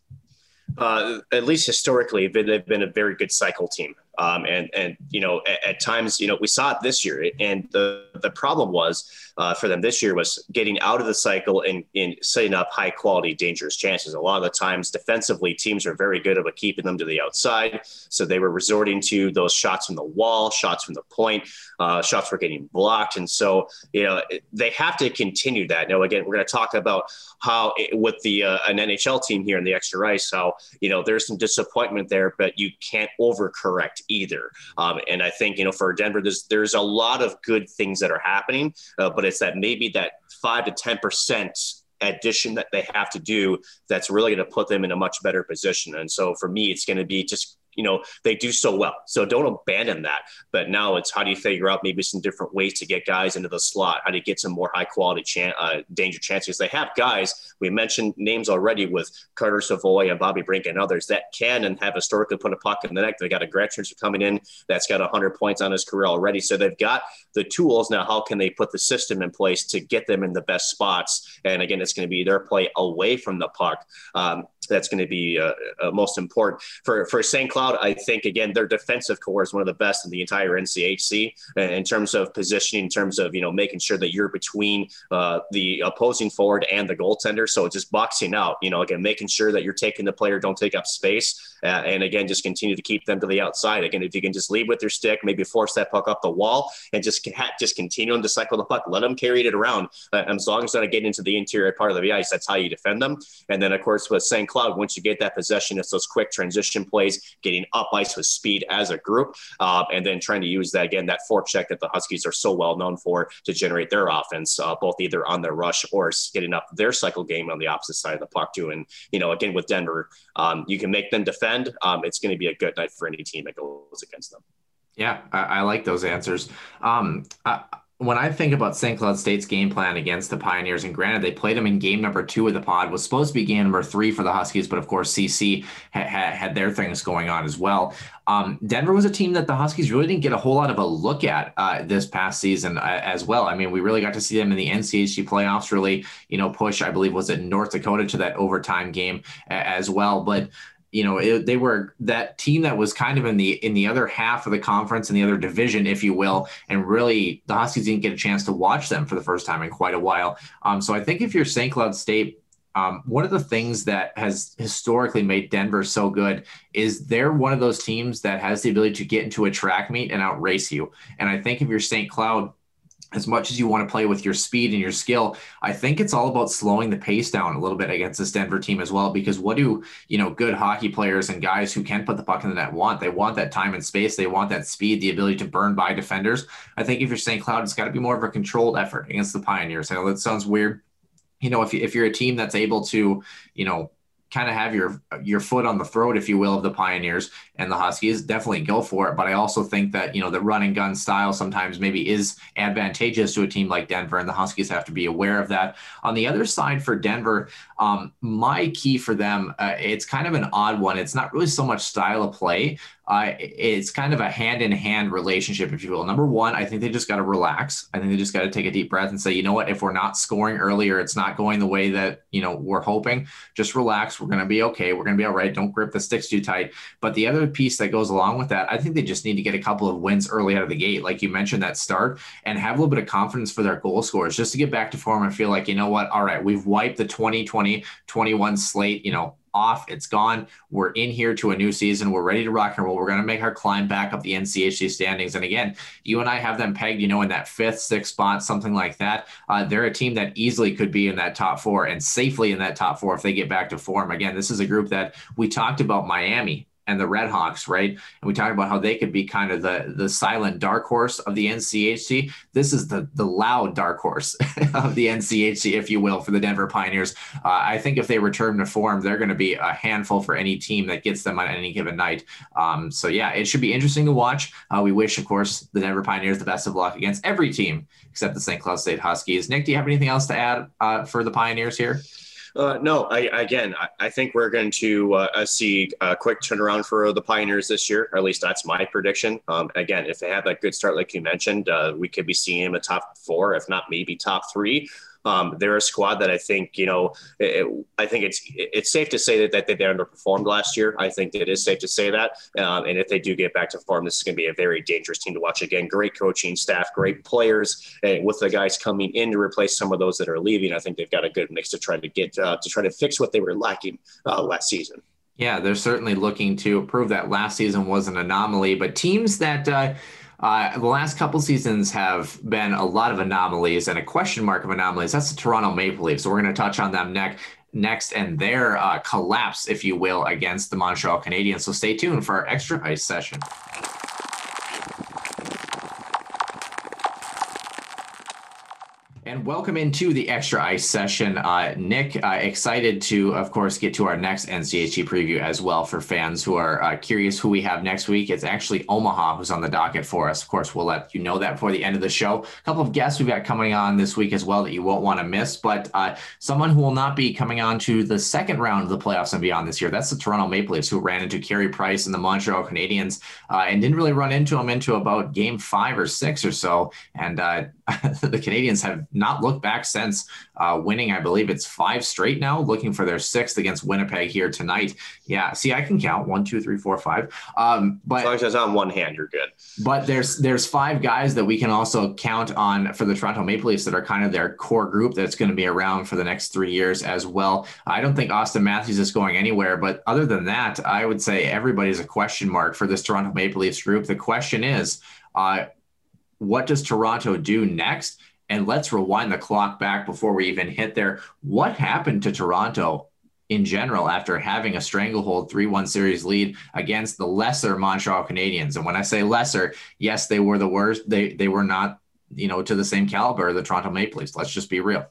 at least historically, they've been a very good cycle team. Um, and and you know at, at, times you know we saw it this year, and the the problem was uh, for them this year was getting out of the cycle and, and setting up high quality dangerous chances. A lot of the times defensively, teams are very good about keeping them to the outside, so they were resorting to those shots from the wall, shots from the point, uh, shots were getting blocked, and so you know they have to continue that. Now again, we're going to talk about how it, with the uh, an NHL team here in the extra ice, how you know there's some disappointment there, but you can't overcorrect either. Um, and I think you know for Denver, there's there's a lot of good things that are happening, uh, but it's that maybe that five to ten percent addition that they have to do that's really going to put them in a much better position. And so for me, it's going to be just you know they do so well. So don't abandon that. But now it's how do you figure out maybe some different ways to get guys into the slot? How you get some more high quality chan- uh, danger chances? They have guys. We mentioned names already with Carter Savoie and Bobby Brink and others that can and have historically put a puck in the net. They got a transfer coming in that's got 100 points on his career already. So they've got the tools now. How can they put the system in place to get them in the best spots? And again, it's going to be their play away from the puck. Um, that's going to be uh, uh, most important for for St. Cloud. I think again their defensive core is one of the best in the entire NCHC in terms of positioning, in terms of you know making sure that you're between uh, the opposing forward and the goaltender. So just boxing out, you know, again making sure that you're taking the player, don't take up space, uh, and again just continue to keep them to the outside. Again, if you can just lead with your stick, maybe force that puck up the wall, and just just continue them to cycle the puck, let them carry it around. Uh, as long as they're not getting into the interior part of the ice, that's how you defend them. And then of course with St. Cloud once you get that possession, it's those quick transition plays, up ice with speed as a group, uh, and then trying to use that again, that forecheck that the Huskies are so well known for to generate their offense, uh, both either on their rush or getting up their cycle game on the opposite side of the puck too. And you know, again with Denver, um, you can make them defend. Um, it's going to be a good night for any team that goes against them. Yeah, I, I like those answers. Um, I, when I think about St. Cloud State's game plan against the Pioneers, and granted, they played them in game number two of the pod, was supposed to be game number three for the Huskies, but of course, CC ha- ha- had their things going on as well. Um, Denver was a team that the Huskies really didn't get a whole lot of a look at uh, this past season uh, as well. I mean, we really got to see them in the NCHC playoffs really, you know, push, I believe, was it North Dakota to that overtime game as well. But you know it, they were that team that was kind of in the in the other half of the conference in the other division if you will and really the huskies didn't get a chance to watch them for the first time in quite a while um, so i think if you're st cloud state um, one of the things that has historically made Denver so good is they're one of those teams that has the ability to get into a track meet and outrace you. And I think if you're St. Cloud, as much as you want to play with your speed and your skill, I think it's all about slowing the pace down a little bit against this Denver team as well. Because what do you know good hockey players and guys who can put the puck in the net want? They want that time and space. They want that speed, the ability to burn by defenders. I think if you're St. Cloud, it's got to be more of a controlled effort against the Pioneers. I know that sounds weird. You know, if, you, if you're a team that's able to, you know, kind of have your your foot on the throat, if you will, of the Pioneers and the Huskies, definitely go for it. But I also think that you know the run and gun style sometimes maybe is advantageous to a team like Denver, and the Huskies have to be aware of that. On the other side for Denver, um, my key for them, uh, it's kind of an odd one. It's not really so much style of play, uh, it's kind of a hand in hand relationship, if you will. Number one, I think they just got to relax. I think they just got to take a deep breath and say, you know what, if we're not scoring earlier, it's not going the way that, you know, we're hoping, just relax. We're going to be okay. We're going to be all right. Don't grip the sticks too tight. But the other piece that goes along with that, I think they just need to get a couple of wins early out of the gate, like you mentioned, that start and have a little bit of confidence for their goal scores just to get back to form and feel like, you know what, all right, we've wiped the 2020 21 slate, you know, off. It's gone. We're in here to a new season. We're ready to rock and roll. We're going to make our climb back up the NCHC standings. And again, you and I have them pegged, you know, in that fifth, sixth spot, something like that. Uh, they're a team that easily could be in that top four and safely in that top four if they get back to form. Again, this is a group that we talked about Miami and the Redhawks, right? And we talked about how they could be kind of the the silent dark horse of the NCHC. This is the the loud dark horse of the NCHC, if you will, for the Denver Pioneers. Uh, I think if they return to form, they're going to be a handful for any team that gets them on any given night. Um, so yeah, it should be interesting to watch. Uh, we wish, of course, the Denver Pioneers the best of luck against every team except the St. Cloud State Huskies. Nick, do you have anything else to add uh, for the Pioneers here? Uh, no, I, again, I, I, think we're going to uh, see a quick turnaround for the Pioneers this year. At least that's my prediction. Um, again, if they have that good start, like you mentioned, uh, we could be seeing them a top four, if not maybe top three. Um, they're a squad that I think you know. It, I think it's it's safe to say that, that they underperformed last year. I think it is safe to say that. Um, and if they do get back to form, this is going to be a very dangerous team to watch. Again, great coaching staff, great players, and with the guys coming in to replace some of those that are leaving, I think they've got a good mix to try to get uh, to try to fix what they were lacking uh, last season. Yeah, they're certainly looking to prove that last season was an anomaly, but teams that. Uh, uh, the last couple seasons have been a lot of anomalies and a question mark of anomalies. That's the Toronto Maple Leafs. So we're going to touch on them next next and their uh, collapse, if you will, against the Montreal Canadiens. So stay tuned for our extra ice session. And welcome into the extra ice session. Uh, Nick, uh, excited to, of course, get to our next NCHC preview as well for fans who are uh, curious who we have next week. It's actually Omaha who's on the docket for us. Of course, we'll let you know that before the end of the show. A couple of guests we've got coming on this week as well that you won't want to miss, but uh, someone who will not be coming on to the second round of the playoffs and beyond this year. That's the Toronto Maple Leafs who ran into Carey Price and the Montreal Canadiens uh, and didn't really run into them into about game five or six or so. And uh, the Canadiens have not looked back since uh, winning. I believe it's five straight now, looking for their sixth against Winnipeg here tonight. Yeah, see, I can count one, two, three, four, five. Um, but as long as it's on one hand, you're good. But there's there's five guys that we can also count on for the Toronto Maple Leafs that are kind of their core group that's going to be around for the next three years as well. I don't think Auston Matthews is going anywhere, but other than that, I would say everybody's a question mark for this Toronto Maple Leafs group. The question is. Uh, what does Toronto do next? And let's rewind the clock back before we even hit there. What happened to Toronto in general after having a stranglehold 3-1 series lead against the lesser Montreal Canadiens? And when I say lesser, yes, they were the worst. They they were not, you know, to the same caliber of the Toronto Maple Leafs. Let's just be real.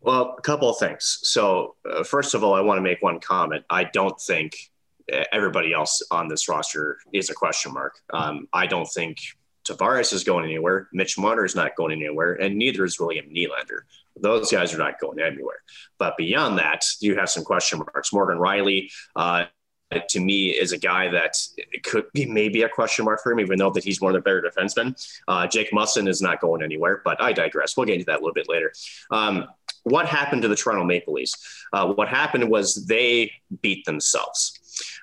Well, a couple of things. So, uh, first of all, I want to make one comment. I don't think everybody else on this roster is a question mark. Um, I don't think Tavares is going anywhere. Mitch Marner is not going anywhere, and neither is William Nylander. Those guys are not going anywhere. But beyond that, you have some question marks. Morgan Rielly, uh, to me, is a guy that could be maybe a question mark for him, even though that he's one of the better defensemen. Uh, Jake Muzzin is not going anywhere, but I digress. We'll get into that a little bit later. Um, what happened to the Toronto Maple Leafs? Uh, what happened was they beat themselves.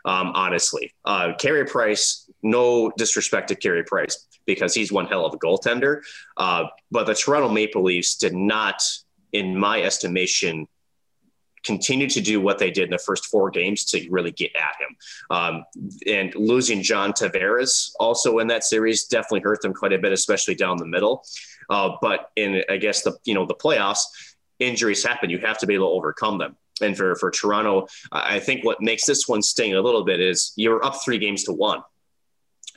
Um, honestly, uh, Carey Price. No disrespect to Carey Price because he's one hell of a goaltender. Uh, but the Toronto Maple Leafs did not, in my estimation, continue to do what they did in the first four games to really get at him. Um, and losing John Tavares also in that series definitely hurt them quite a bit, especially down the middle. Uh, but in I guess the you know the playoffs, injuries happen. You have to be able to overcome them. And for for Toronto, I think what makes this one sting a little bit is you're up three games to one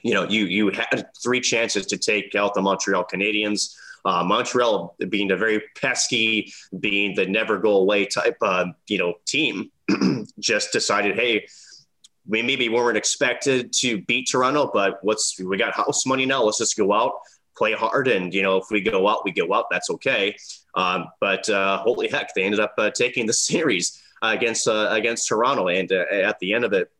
you know, you you had three chances to take out the Montreal Canadiens. Uh, Montreal being a very pesky, being the never go away type, uh, you know, team, just decided, hey, we maybe weren't expected to beat Toronto, but what's we got house money now? Let's just go out, play hard, and you know, if we go out, we go out. That's okay. Um, but uh, holy heck, they ended up uh, taking the series against uh, against Toronto, and uh, at the end of it,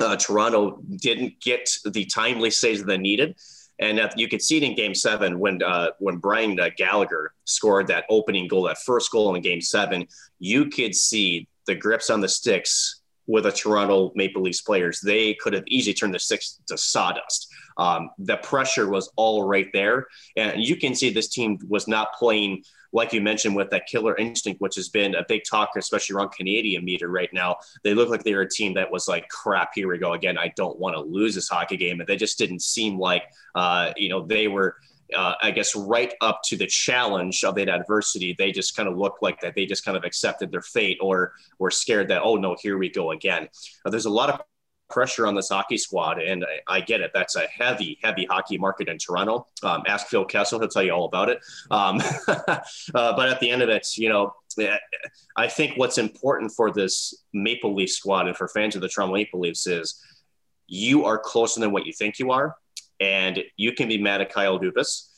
uh, Toronto didn't get the timely saves they needed. And you could see it in Game Seven when uh, when Brian uh, Gallagher scored that opening goal, that first goal in Game Seven. You could see the grips on the sticks with the Toronto Maple Leafs players. They could have easily turned the sticks to sawdust. Um, the pressure was all right there, and you can see this team was not playing like you mentioned with that killer instinct, which has been a big talk, especially around Canadian media right now. They look like they're a team that was like, crap, here we go again. I don't want to lose this hockey game. And they just didn't seem like, uh, you know, they were. Uh, I guess right up to the challenge of that adversity, they just kind of looked like that. They just kind of accepted their fate, or were scared that oh no, here we go again. There's a lot of pressure on this hockey squad, and I, I, get it. That's a heavy, heavy hockey market in Toronto. Um, ask Phil Kessel; he'll tell you all about it. Um, uh, but at the end of it, you know, I think what's important for this Maple Leaf squad and for fans of the Toronto Maple Leafs is you are closer than what you think you are, and you can be mad at Kyle Dubas,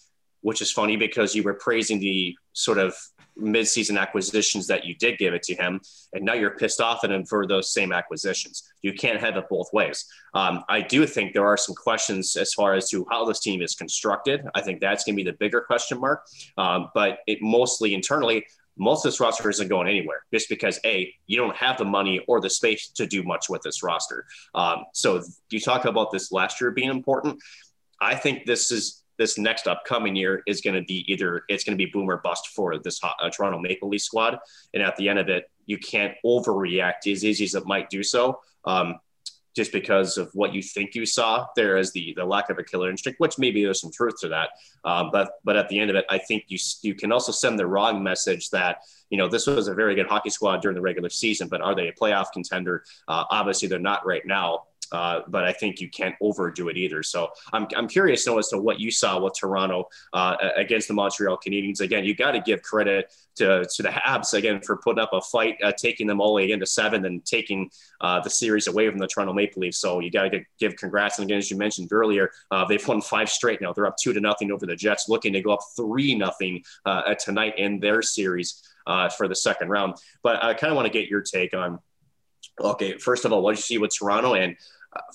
which is funny because you were praising the sort of midseason acquisitions that you did give it to him, and now you're pissed off at him for those same acquisitions. You can't have it both ways. Um, I do think there are some questions as far as to how this team is constructed. I think that's going to be the bigger question mark. Um, but it mostly internally, most of this roster isn't going anywhere just because a you don't have the money or the space to do much with this roster. Um, so you talk about this last year being important. I think this is this next upcoming year is going to be either it's going to be boom or bust for this uh, Toronto Maple Leaf squad. And at the end of it, you can't overreact as easy as it might do so. Um, just because of what you think you saw there as the the lack of a killer instinct, which maybe there's some truth to that. Um, but but at the end of it, I think you you can also send the wrong message that you know this was a very good hockey squad during the regular season, but are they a playoff contender? Uh, obviously, they're not right now. Uh, but I think you can't overdo it either. So I'm, I'm curious to know as to what you saw with Toronto uh, against the Montreal Canadiens. Again, you got to give credit to, to the Habs again for putting up a fight, uh, taking them all the way into seven and taking uh, the series away from the Toronto Maple Leafs. So you got to give congrats. And again, as you mentioned earlier, uh, they've won five straight now. They're up two to nothing over the Jets, looking to go up three nothing tonight in their series for the second round. But I kind of want to get your take on. Okay, first of all, what did you see with Toronto, and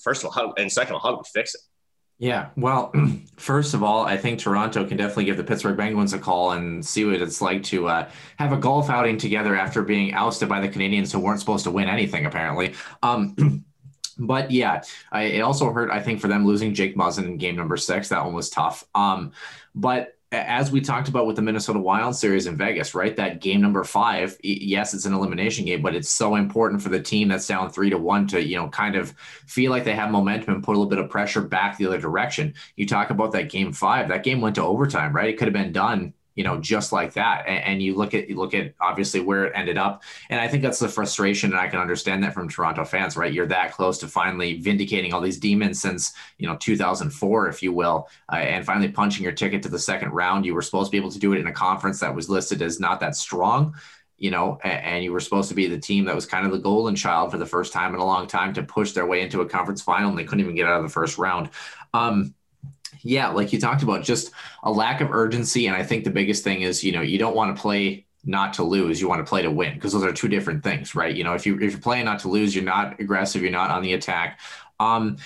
first of all, how, and second of all, how do we fix it? Yeah, well, first of all, I think Toronto can definitely give the Pittsburgh Penguins a call and see what it's like to uh, have a golf outing together after being ousted by the Canadiens who weren't supposed to win anything apparently. Um, but yeah, I, it also hurt. I think for them losing Jake Muzzin in game number six, that one was tough. Um, but as we talked about with the Minnesota Wild series in Vegas, right? That game number five, yes, it's an elimination game, but it's so important for the team that's down three to one to, you know, kind of feel like they have momentum and put a little bit of pressure back the other direction. You talk about that game five, that game went to overtime, right? It could have been done you know, just like that. And, and, you look at you look at obviously where it ended up, and I think that's the frustration, and I can understand that from Toronto fans, right? You're that close to finally vindicating all these demons since you know 2004, if you will, uh, and finally punching your ticket to the second round. You were supposed to be able to do it in a conference that was listed as not that strong. You know, and, and you were supposed to be the team that was kind of the golden child for the first time in a long time to push their way into a conference final, and they couldn't even get out of the first round. Um, Yeah, like you talked about, just a lack of urgency. And I think the biggest thing is, you know, you don't want to play not to lose. You want to play to win because those are two different things, right? You know, if you if you're playing not to lose, you're not aggressive, you're not on the attack. Um,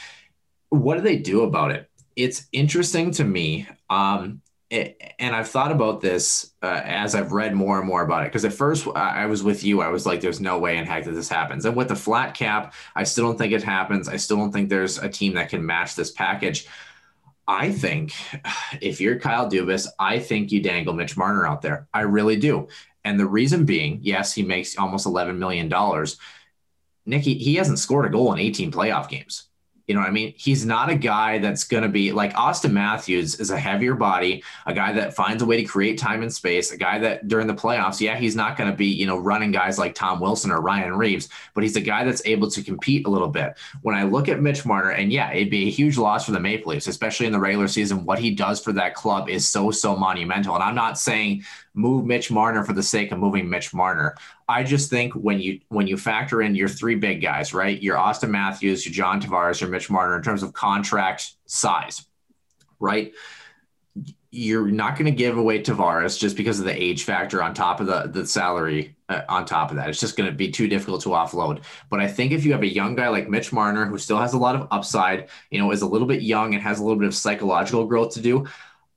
what do they do about it? It's interesting to me. Um, and I've thought about this uh, as I've read more and more about it. Because at first I was with you, I was like, "There's no way in heck that this happens." And with the flat cap, I still don't think it happens. I still don't think there's a team that can match this package. I think if you're Kyle Dubas, I think you dangle Mitch Marner out there. I really do. And the reason being, yes, he makes almost $11 million. Nicky, he hasn't scored a goal in 18 playoff games. You know what I mean? He's not a guy that's going to be like Auston Matthews is a heavier body, a guy that finds a way to create time and space, a guy that during the playoffs, yeah, he's not going to be, you know, running guys like Tom Wilson or Ryan Reaves, but he's a guy that's able to compete a little bit. When I look at Mitch Marner, and yeah, it'd be a huge loss for the Maple Leafs, especially in the regular season. What he does for that club is so, so monumental. And I'm not saying move Mitch Marner for the sake of moving Mitch Marner. I just think when you when you factor in your three big guys, right? Your Auston Matthews, your John Tavares, your Mitch Marner in terms of contract size, right? You're not going to give away Tavares just because of the age factor on top of the the salary uh, on top of that. It's just going to be too difficult to offload. But I think if you have a young guy like Mitch Marner who still has a lot of upside, you know, is a little bit young and has a little bit of psychological growth to do,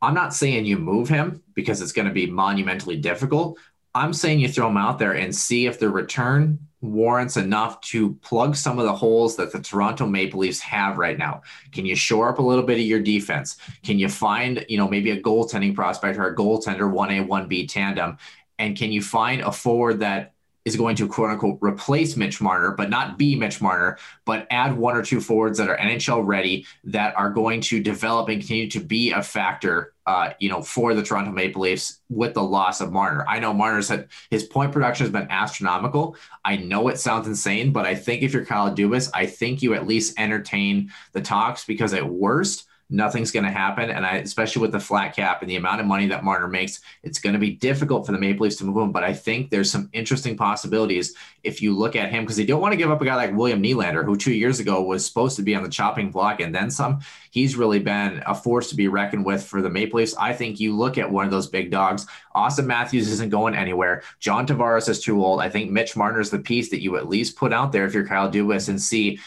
I'm not saying you move him because it's going to be monumentally difficult. I'm saying you throw him out there and see if the return warrants enough to plug some of the holes that the Toronto Maple Leafs have right now. Can you shore up a little bit of your defense? Can you find, you know, maybe a goaltending prospect or a goaltender 1A, 1B tandem? And can you find a forward that is going to quote unquote replace Mitch Marner, but not be Mitch Marner, but add one or two forwards that are NHL ready that are going to develop and continue to be a factor, uh, you know, for the Toronto Maple Leafs with the loss of Marner. I know Marner's had his point production has been astronomical. I know it sounds insane, but I think if you're Kyle Dubas, I think you at least entertain the talks because at worst, nothing's going to happen. And I, especially with the flat cap and the amount of money that Marner makes, it's going to be difficult for the Maple Leafs to move him. But I think there's some interesting possibilities if you look at him because they don't want to give up a guy like William Nylander, who two years ago was supposed to be on the chopping block and then some. He's really been a force to be reckoned with for the Maple Leafs. I think you look at one of those big dogs. Auston Matthews isn't going anywhere. John Tavares is too old. I think Mitch Marner is the piece that you at least put out there if you're Kyle Dubas and see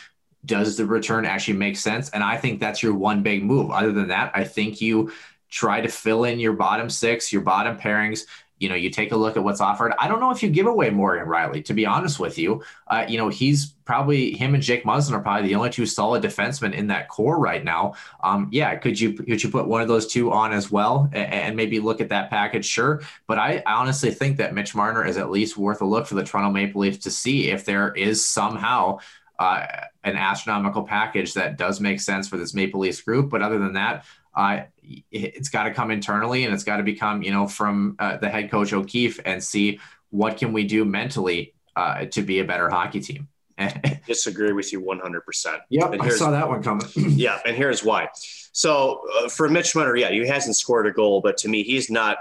does the return actually make sense? And I think that's your one big move. Other than that, I think you try to fill in your bottom six, your bottom pairings. You know, you take a look at what's offered. I don't know if you give away Morgan Rielly, to be honest with you. Uh, you know, he's probably him and Jake Muzzin are probably the only two solid defensemen in that core right now. Um, yeah, could you could you put one of those two on as well and, and maybe look at that package? Sure, but I, I honestly think that Mitch Marner is at least worth a look for the Toronto Maple Leafs to see if there is somehow uh, an astronomical package that does make sense for this Maple Leafs group. But other than that, uh, it's got to come internally and it's got to become, you know, from uh, the head coach O'Keefe and see what can we do mentally uh, to be a better hockey team. Disagree with you 100%. Yep, I saw that one coming. yeah, and here's why. So uh, for Mitch Marner, yeah, he hasn't scored a goal, but to me, he's not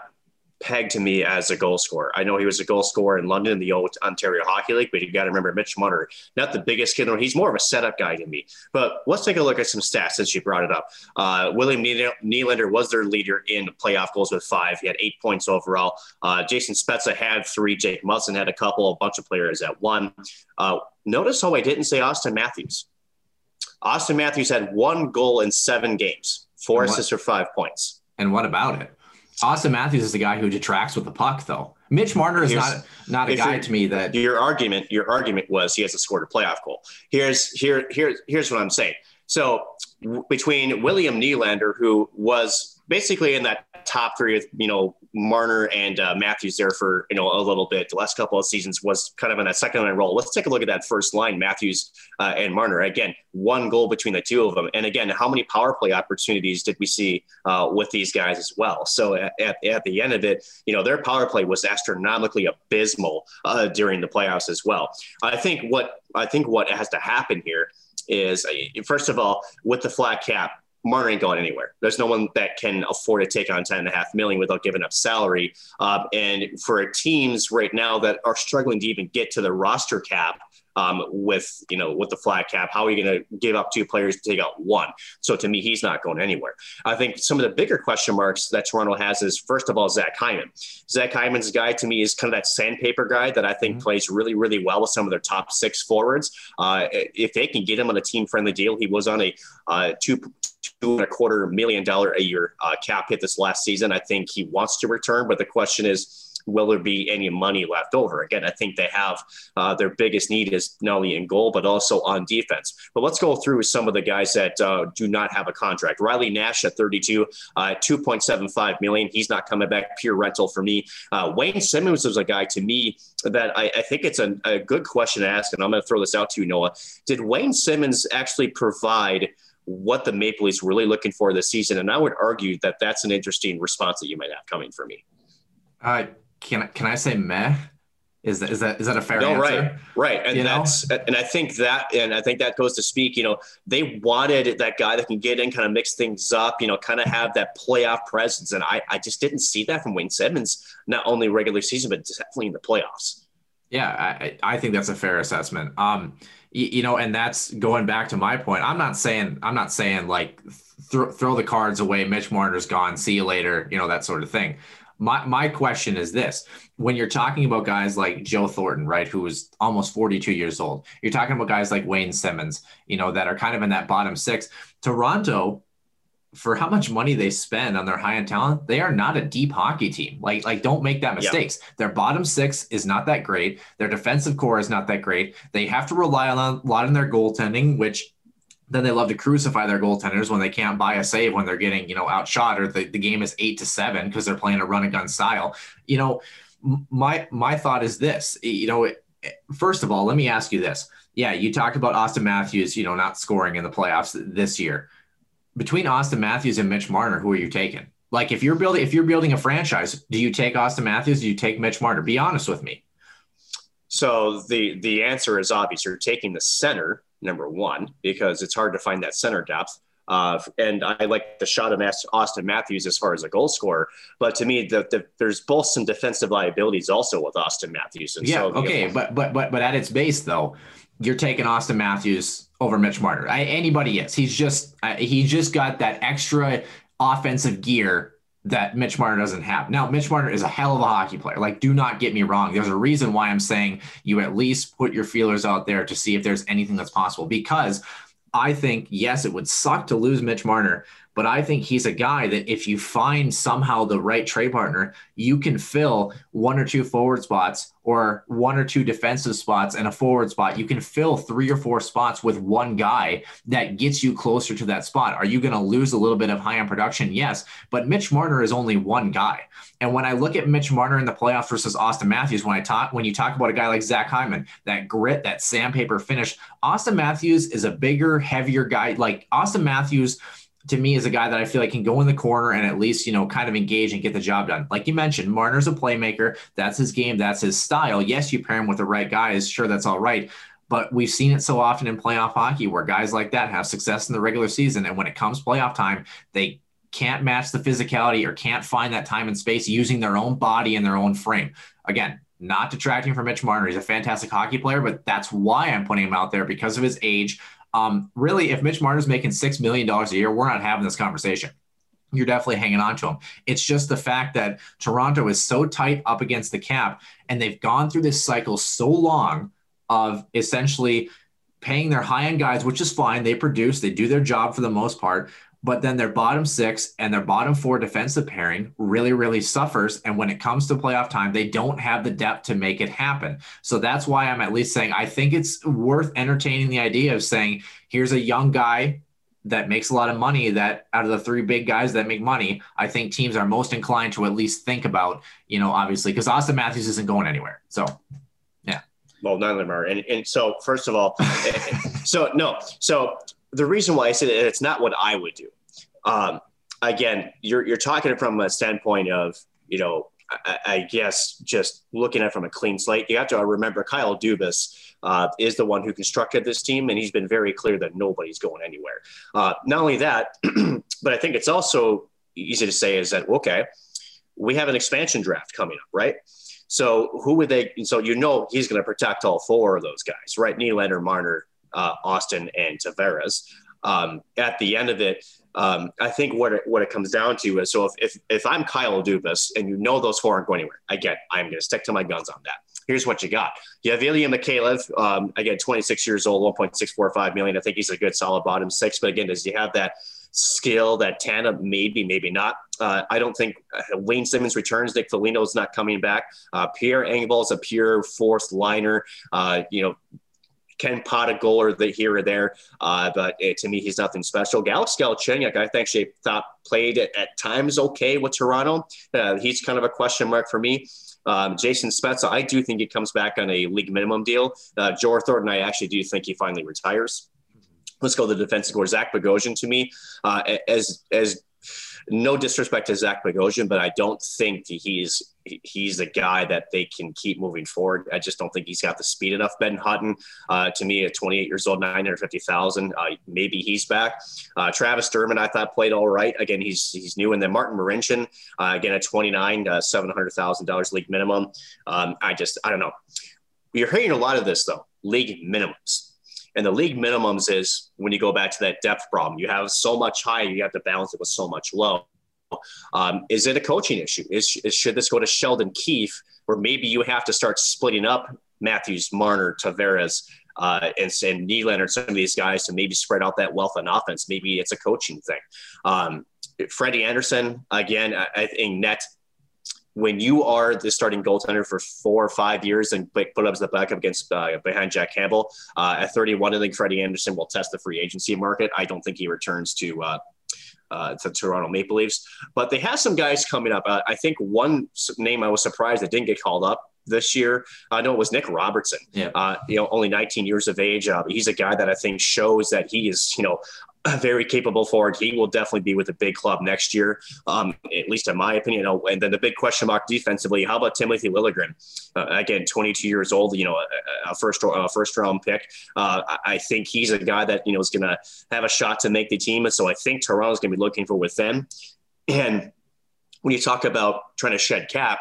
pegged to me as a goal scorer. I know he was a goal scorer in London in the old Ontario Hockey League, but you got to remember Mitch Marner, not the biggest kid. He's more of a setup guy to me. But let's take a look at some stats since you brought it up. Uh, William Nylander was their leader in playoff goals with five. He had eight points overall. Uh, Jason Spezza had three. Jake Muzzin had a couple. A bunch of players at one. Uh, notice how I didn't say Auston Matthews. Auston Matthews had one goal in seven games, four assists for five points. And what about it? Auston Matthews is the guy who detracts with the puck, though. Mitch Marner is Here's, not not a guy to me that your argument your argument was he hasn't scored a playoff goal. Here's here here here's what I'm saying. So w- between William Nylander, who was basically in that top three with you know Marner and uh, Matthews there for you know a little bit. The last couple of seasons was kind of in that second line role. Let's take a look at that first line, Matthews uh, and Marner. Again, one goal between the two of them. And again, how many power play opportunities did we see uh, with these guys as well? So at, at, at, the end of it, you know their power play was astronomically abysmal uh, during the playoffs as well. I think what I think what has to happen here is first of all with the flat cap Marner ain't going anywhere. There's no one that can afford to take on ten and a half million without giving up salary. Um, and for teams right now that are struggling to even get to the roster cap um, with you know with the flat cap. How are you going to give up two players to take out one? So to me, he's not going anywhere. I think some of the bigger question marks that Toronto has is first of all Zach Hyman. Zach Hyman's guy to me is kind of that sandpaper guy that I think mm-hmm. plays really really well with some of their top six forwards. Uh, if they can get him on a team friendly deal, he was on a uh, two and a quarter million dollar a year uh, cap hit this last season. I think he wants to return, but the question is will there be any money left over? Again, I think they have uh, their biggest need is not only in goal, but also on defense. But let's go through some of the guys that uh, do not have a contract. Riley Nash at 32, uh, 2.75 million. He's not coming back. Pure rental for me. Uh, Wayne Simmonds was a guy to me that I, I think it's a, a good question to ask, and I'm going to throw this out to you, Noah. Did Wayne Simmonds actually provide? What the Maple Leafs really looking for this season. And I would argue that that's an interesting response that you might have coming for me. Uh, can can I say meh? Is that is that is that a fair no, answer? right, right, and you that's know? and I think that and I think that goes to speak. You know, they wanted that guy that can get in, kind of mix things up. You know, kind of have that playoff presence, and I I just didn't see that from Wayne Simmonds. Not only regular season, but definitely in the playoffs. Yeah, I I think that's a fair assessment. Um, you, you know, and that's going back to my point. I'm not saying I'm not saying like throw throw the cards away. Mitch Marner's gone. See you later. You know that sort of thing. My my question is this: when you're talking about guys like Joe Thornton, right, who is almost 42 years old, you're talking about guys like Wayne Simmonds, you know, that are kind of in that bottom six. Toronto, for how much money they spend on their high end talent, they are not a deep hockey team. Like, like don't make that mistakes. Yep. Their bottom six is not that great. Their defensive core is not that great. They have to rely on a lot in their goaltending, which then they love to crucify their goaltenders when they can't buy a save when they're getting, you know, outshot or the, the game is eight to seven because they're playing a run and gun style. You know, my my thought is this, you know, first of all, let me ask you this. Yeah, you talked about Auston Matthews, you know, not scoring in the playoffs this year. Between Auston Matthews and Mitch Marner, who are you taking? Like if you're building if you're building a franchise, do you take Auston Matthews? Do you take Mitch Marner? Be honest with me. So the the answer is obvious. You're taking the center number one, because it's hard to find that center depth. Uh, and I like the shot of Auston Matthews as far as a goal scorer. But to me, the, the, there's both some defensive liabilities also with Auston Matthews. And yeah, so, okay, but but but but at its base, though, you're taking Auston Matthews over Mitch Marner. I, anybody is. He's just uh, he just got that extra offensive gear that Mitch Marner doesn't have. Now, Mitch Marner is a hell of a hockey player. Like, do not get me wrong. There's a reason why I'm saying you at least put your feelers out there to see if there's anything that's possible because I think, yes, it would suck to lose Mitch Marner, but I think he's a guy that if you find somehow the right trade partner, you can fill one or two forward spots or one or two defensive spots and a forward spot. You can fill three or four spots with one guy that gets you closer to that spot. Are you going to lose a little bit of high end production? Yes, but Mitch Marner is only one guy. And when I look at Mitch Marner in the playoffs versus Auston Matthews, when I talk, when you talk about a guy like Zach Hyman, that grit, that sandpaper finish, Auston Matthews is a bigger, heavier guy. Like Auston Matthews to me is a guy that I feel like can go in the corner and at least, you know, kind of engage and get the job done. Like you mentioned, Marner's a playmaker. That's his game. That's his style. Yes, you pair him with the right guys. Sure, that's all right. But we've seen it so often in playoff hockey where guys like that have success in the regular season. And when it comes playoff time, they can't match the physicality or can't find that time and space using their own body and their own frame. Again, not detracting from Mitch Marner. He's a fantastic hockey player, but that's why I'm putting him out there because of his age, um, really, if Mitch Marner's making $6 million a year, we're not having this conversation. You're definitely hanging on to him. It's just the fact that Toronto is so tight up against the cap, and they've gone through this cycle so long of essentially paying their high end guys, which is fine. They produce, they do their job for the most part, but then their bottom six and their bottom four defensive pairing really, really suffers. And when it comes to playoff time, they don't have the depth to make it happen. So that's why I'm at least saying I think it's worth entertaining the idea of saying, here's a young guy that makes a lot of money that out of the three big guys that make money, I think teams are most inclined to at least think about, you know, obviously, because Auston Matthews isn't going anywhere. So yeah. Well, none of them are. And, and so first of all, so no, so the reason why I say that it's not what I would do. Um, again, you're you're talking from a standpoint of you know, I, I, guess just looking at it from a clean slate. You have to remember Kyle Dubas uh, is the one who constructed this team, and he's been very clear that nobody's going anywhere. Uh, not only that, but I think it's also easy to say is that okay, we have an expansion draft coming up, right? So who would they? So you know he's going to protect all four of those guys, right? Nylander, Marner, uh, Auston, and Tavares. Um, at the end of it, um, I think what it, what it comes down to is so if, if, if I'm Kyle Dubas and you know those four aren't going anywhere, again, I'm going to stick to my guns on that. Here's what you got. You have Ilya Mikheyev, um, again, 26 years old, 1.645 million. I think he's a good solid bottom six. But again, does he have that skill, that tandem? Maybe, maybe not. Uh, I don't think uh, Wayne Simmonds returns. Nick Foligno's not coming back. Uh, Pierre Engvall is a pure fourth liner. Uh, you know, can pot a goal or the here or there, uh, but it, to me, he's nothing special. Alex Galchenyuk, I think actually thought played at, at times okay with Toronto. Uh, he's kind of a question mark for me. Um, Jason Spezza, I do think he comes back on a league minimum deal. Uh, Joe Thornton, I actually do think he finally retires. Let's go to the defensive core. Zach Bogosian to me, uh, as as no disrespect to Zach Bogosian, but I don't think he's he's a guy that they can keep moving forward. I just don't think he's got the speed enough. Ben Hutton, uh, to me, at 28 years old, 950,000, uh, maybe he's back. Uh, Travis Dermott, I thought played all right. Again, he's he's new. And then Martin Marincin, uh, again at 29, uh, $700,000 league minimum. Um, I just I don't know. You're hearing a lot of this though, league minimums. And the league minimums is when you go back to that depth problem. You have so much high, you have to balance it with so much low. Um, is it a coaching issue? Is, is, should this go to Sheldon Keefe, or maybe you have to start splitting up Matthews, Marner, Tavares, uh, and, and Nylander, some of these guys to maybe spread out that wealth on offense? Maybe it's a coaching thing. Um, Freddie Andersen again, I, I think net when you are the starting goaltender for four or five years and put up as the backup against uh, behind Jack Campbell uh, at 31, I think Freddie Andersen will test the free agency market. I don't think he returns to uh, uh, to Toronto Maple Leafs, but they have some guys coming up. Uh, I think one name I was surprised that didn't get called up this year. I know it was Nick Robertson. Yeah. Uh, you know, only 19 years of age. Uh, he's a guy that I think shows that he is, you know, very capable forward. He will definitely be with a big club next year, um, at least in my opinion. And then the big question mark defensively: How about Timothy Liljegren? Uh, again, 22 years old. You know, a, a first a first round pick. Uh, I think he's a guy that you know is going to have a shot to make the team. And so I think Toronto's going to be looking for with them. And when you talk about trying to shed cap,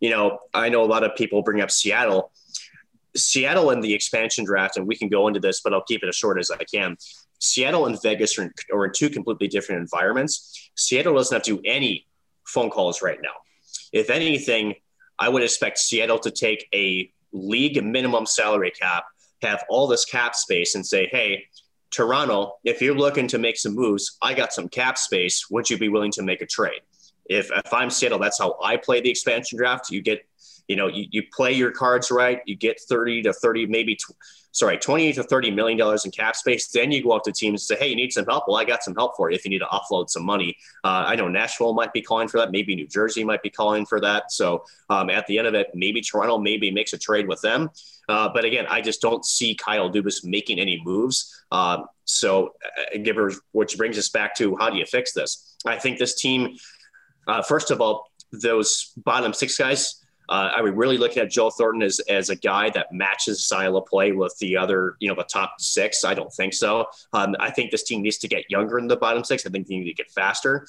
you know, I know a lot of people bring up Seattle. Seattle in the expansion draft, and we can go into this, but I'll keep it as short as I can. Seattle and Vegas are in, are in two completely different environments. Seattle doesn't have to do any phone calls right now. If anything, I would expect Seattle to take a league minimum salary cap, have all this cap space, and say, hey, Toronto, if you're looking to make some moves, I got some cap space. Would you be willing to make a trade? If, if I'm Seattle, that's how I play the expansion draft. You get, you know, you, you play your cards right. You get 30 to 30, maybe sorry, 28 to 30 million dollars in cap space. Then you go up to teams and say, hey, you need some help. Well, I got some help for you if you need to offload some money. Uh, I know Nashville might be calling for that. Maybe New Jersey might be calling for that. So um, at the end of it, maybe Toronto maybe makes a trade with them. Uh, but again, I just don't see Kyle Dubas making any moves. Um, so, uh, which brings us back to how do you fix this? I think this team, uh, first of all, those bottom six guys, uh, are we really looking at Joe Thornton as, as a guy that matches style of play with the other, you know, the top six? I don't think so. Um, I think this team needs to get younger in the bottom six. I think they need to get faster,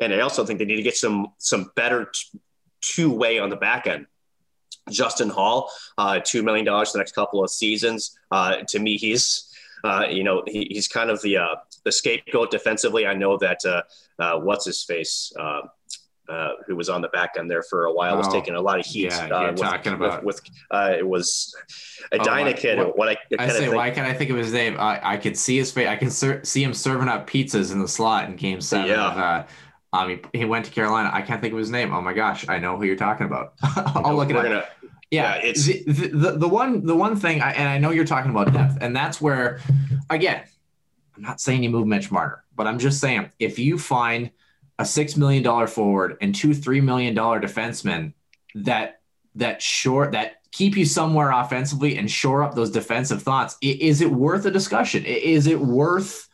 and I also think they need to get some some better t- two way on the back end. Justin Holl, uh, two million dollars the next couple of seasons. Uh, to me, he's uh, you know he, he's kind of the uh, the scapegoat defensively. I know that uh, what's his face uh, who was on the back end there for a while, was oh, taking a lot of heat. Yeah, uh, with, talking about with, with uh, it was a oh, kid. What, what I, I say, why can't I think of his name? I, I could see his face. I can ser- see him serving up pizzas in the slot in Game Seven. Yeah. Of, uh, um, he, he, went to Carolina. I can't think of his name. Oh my gosh, I know who you're talking about. I'll look it up. Gonna, yeah, yeah, it's the, the, the one the one thing, I, and I know you're talking about depth, and that's where, again, I'm not saying you move Mitch Marner, but I'm just saying if you find a six million dollar forward and two three million dollar defensemen that that short that keep you somewhere offensively and shore up those defensive thoughts is it worth a discussion? Is it worth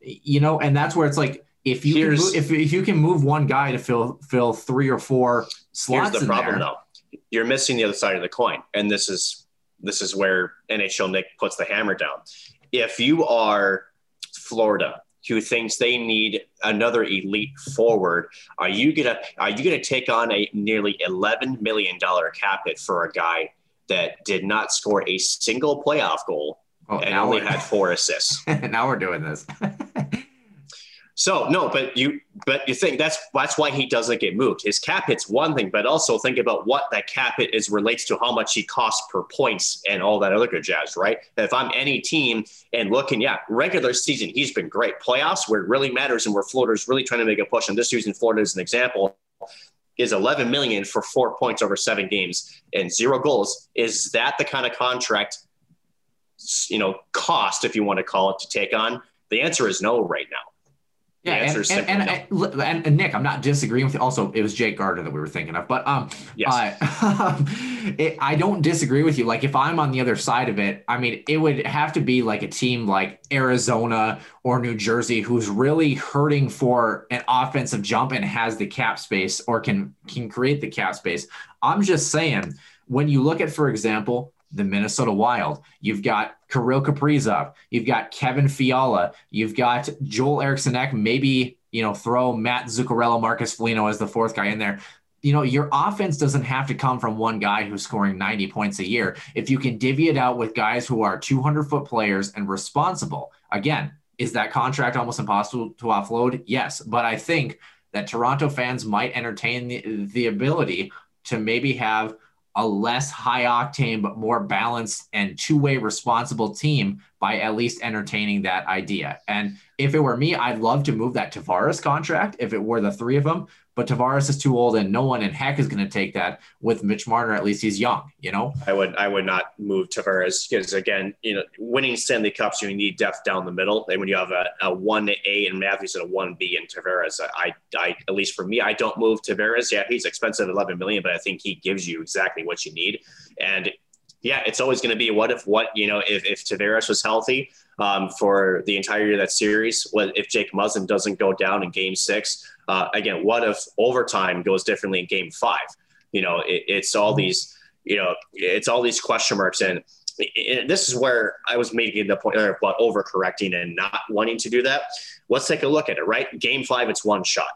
you know and that's where it's like if you can move, if, if you can move one guy to fill fill three or four slots here's the problem there, though. You're missing the other side of the coin and this is this is where nhl nick puts the hammer down. If you are florida who thinks they need another elite forward, are you gonna are you gonna take on a nearly eleven million dollar cap hit for a guy that did not score a single playoff goal Oh, and only had four assists? now we're doing this. So no, but you but you think that's that's why he doesn't get moved. His cap hit's one thing, but also think about what that cap hit is relates to how much he costs per points and all that other good jazz, right? If I'm any team and looking, yeah, regular season he's been great. Playoffs where it really matters and where Florida's really trying to make a push, and this using Florida as an example, is 11 million for four points over seven games and zero goals. Is that the kind of contract, you know, cost if you want to call it to take on? The answer is no right now. The Yeah, answer and, and, and, no. and Nick, I'm not disagreeing with you. Also, it was Jake Gardiner that we were thinking of, but um, Yes. uh, it, I don't disagree with you. Like, if I'm on the other side of it, I mean, it would have to be like a team like Arizona or New Jersey who's really hurting for an offensive jump and has the cap space or can can create the cap space. I'm just saying, when you look at, for example, the Minnesota Wild. You've got Kirill Kaprizov. You've got Kevin Fiala. You've got Joel Eriksson Ek. Maybe, you know, throw Matt Zuccarello, Marcus Foligno as the fourth guy in there. You know, your offense doesn't have to come from one guy who's scoring 90 points a year. If you can divvy it out with guys who are 200 foot players and responsible, again, is that contract almost impossible to offload? Yes. But I think that Toronto fans might entertain the, the ability to maybe have a less high octane but more balanced and two-way responsible team by at least entertaining that idea. And if it were me, I'd love to move that Tavares contract if it were the three of them. But Tavares is too old, and no one in heck is going to take that. With Mitch Marner, at least he's young, you know. I would I would not move Tavares because again, you know, winning Stanley Cups, you need depth down the middle. And when you have a, a one A and Matthews and a one B and Tavares, I, I at least for me, I don't move Tavares. Yeah, he's expensive, eleven million, but I think he gives you exactly what you need. And yeah, it's always going to be what if what you know if if Tavares was healthy um, for the entire year of that series, what if Jake Muzzin doesn't go down in Game Six? Uh, again, what if overtime goes differently in Game Five? You know, it, it's all these you know, it's all these question marks. And it, this is where I was making the point about overcorrecting and not wanting to do that. Let's take a look at it, right? Game five, it's one shot.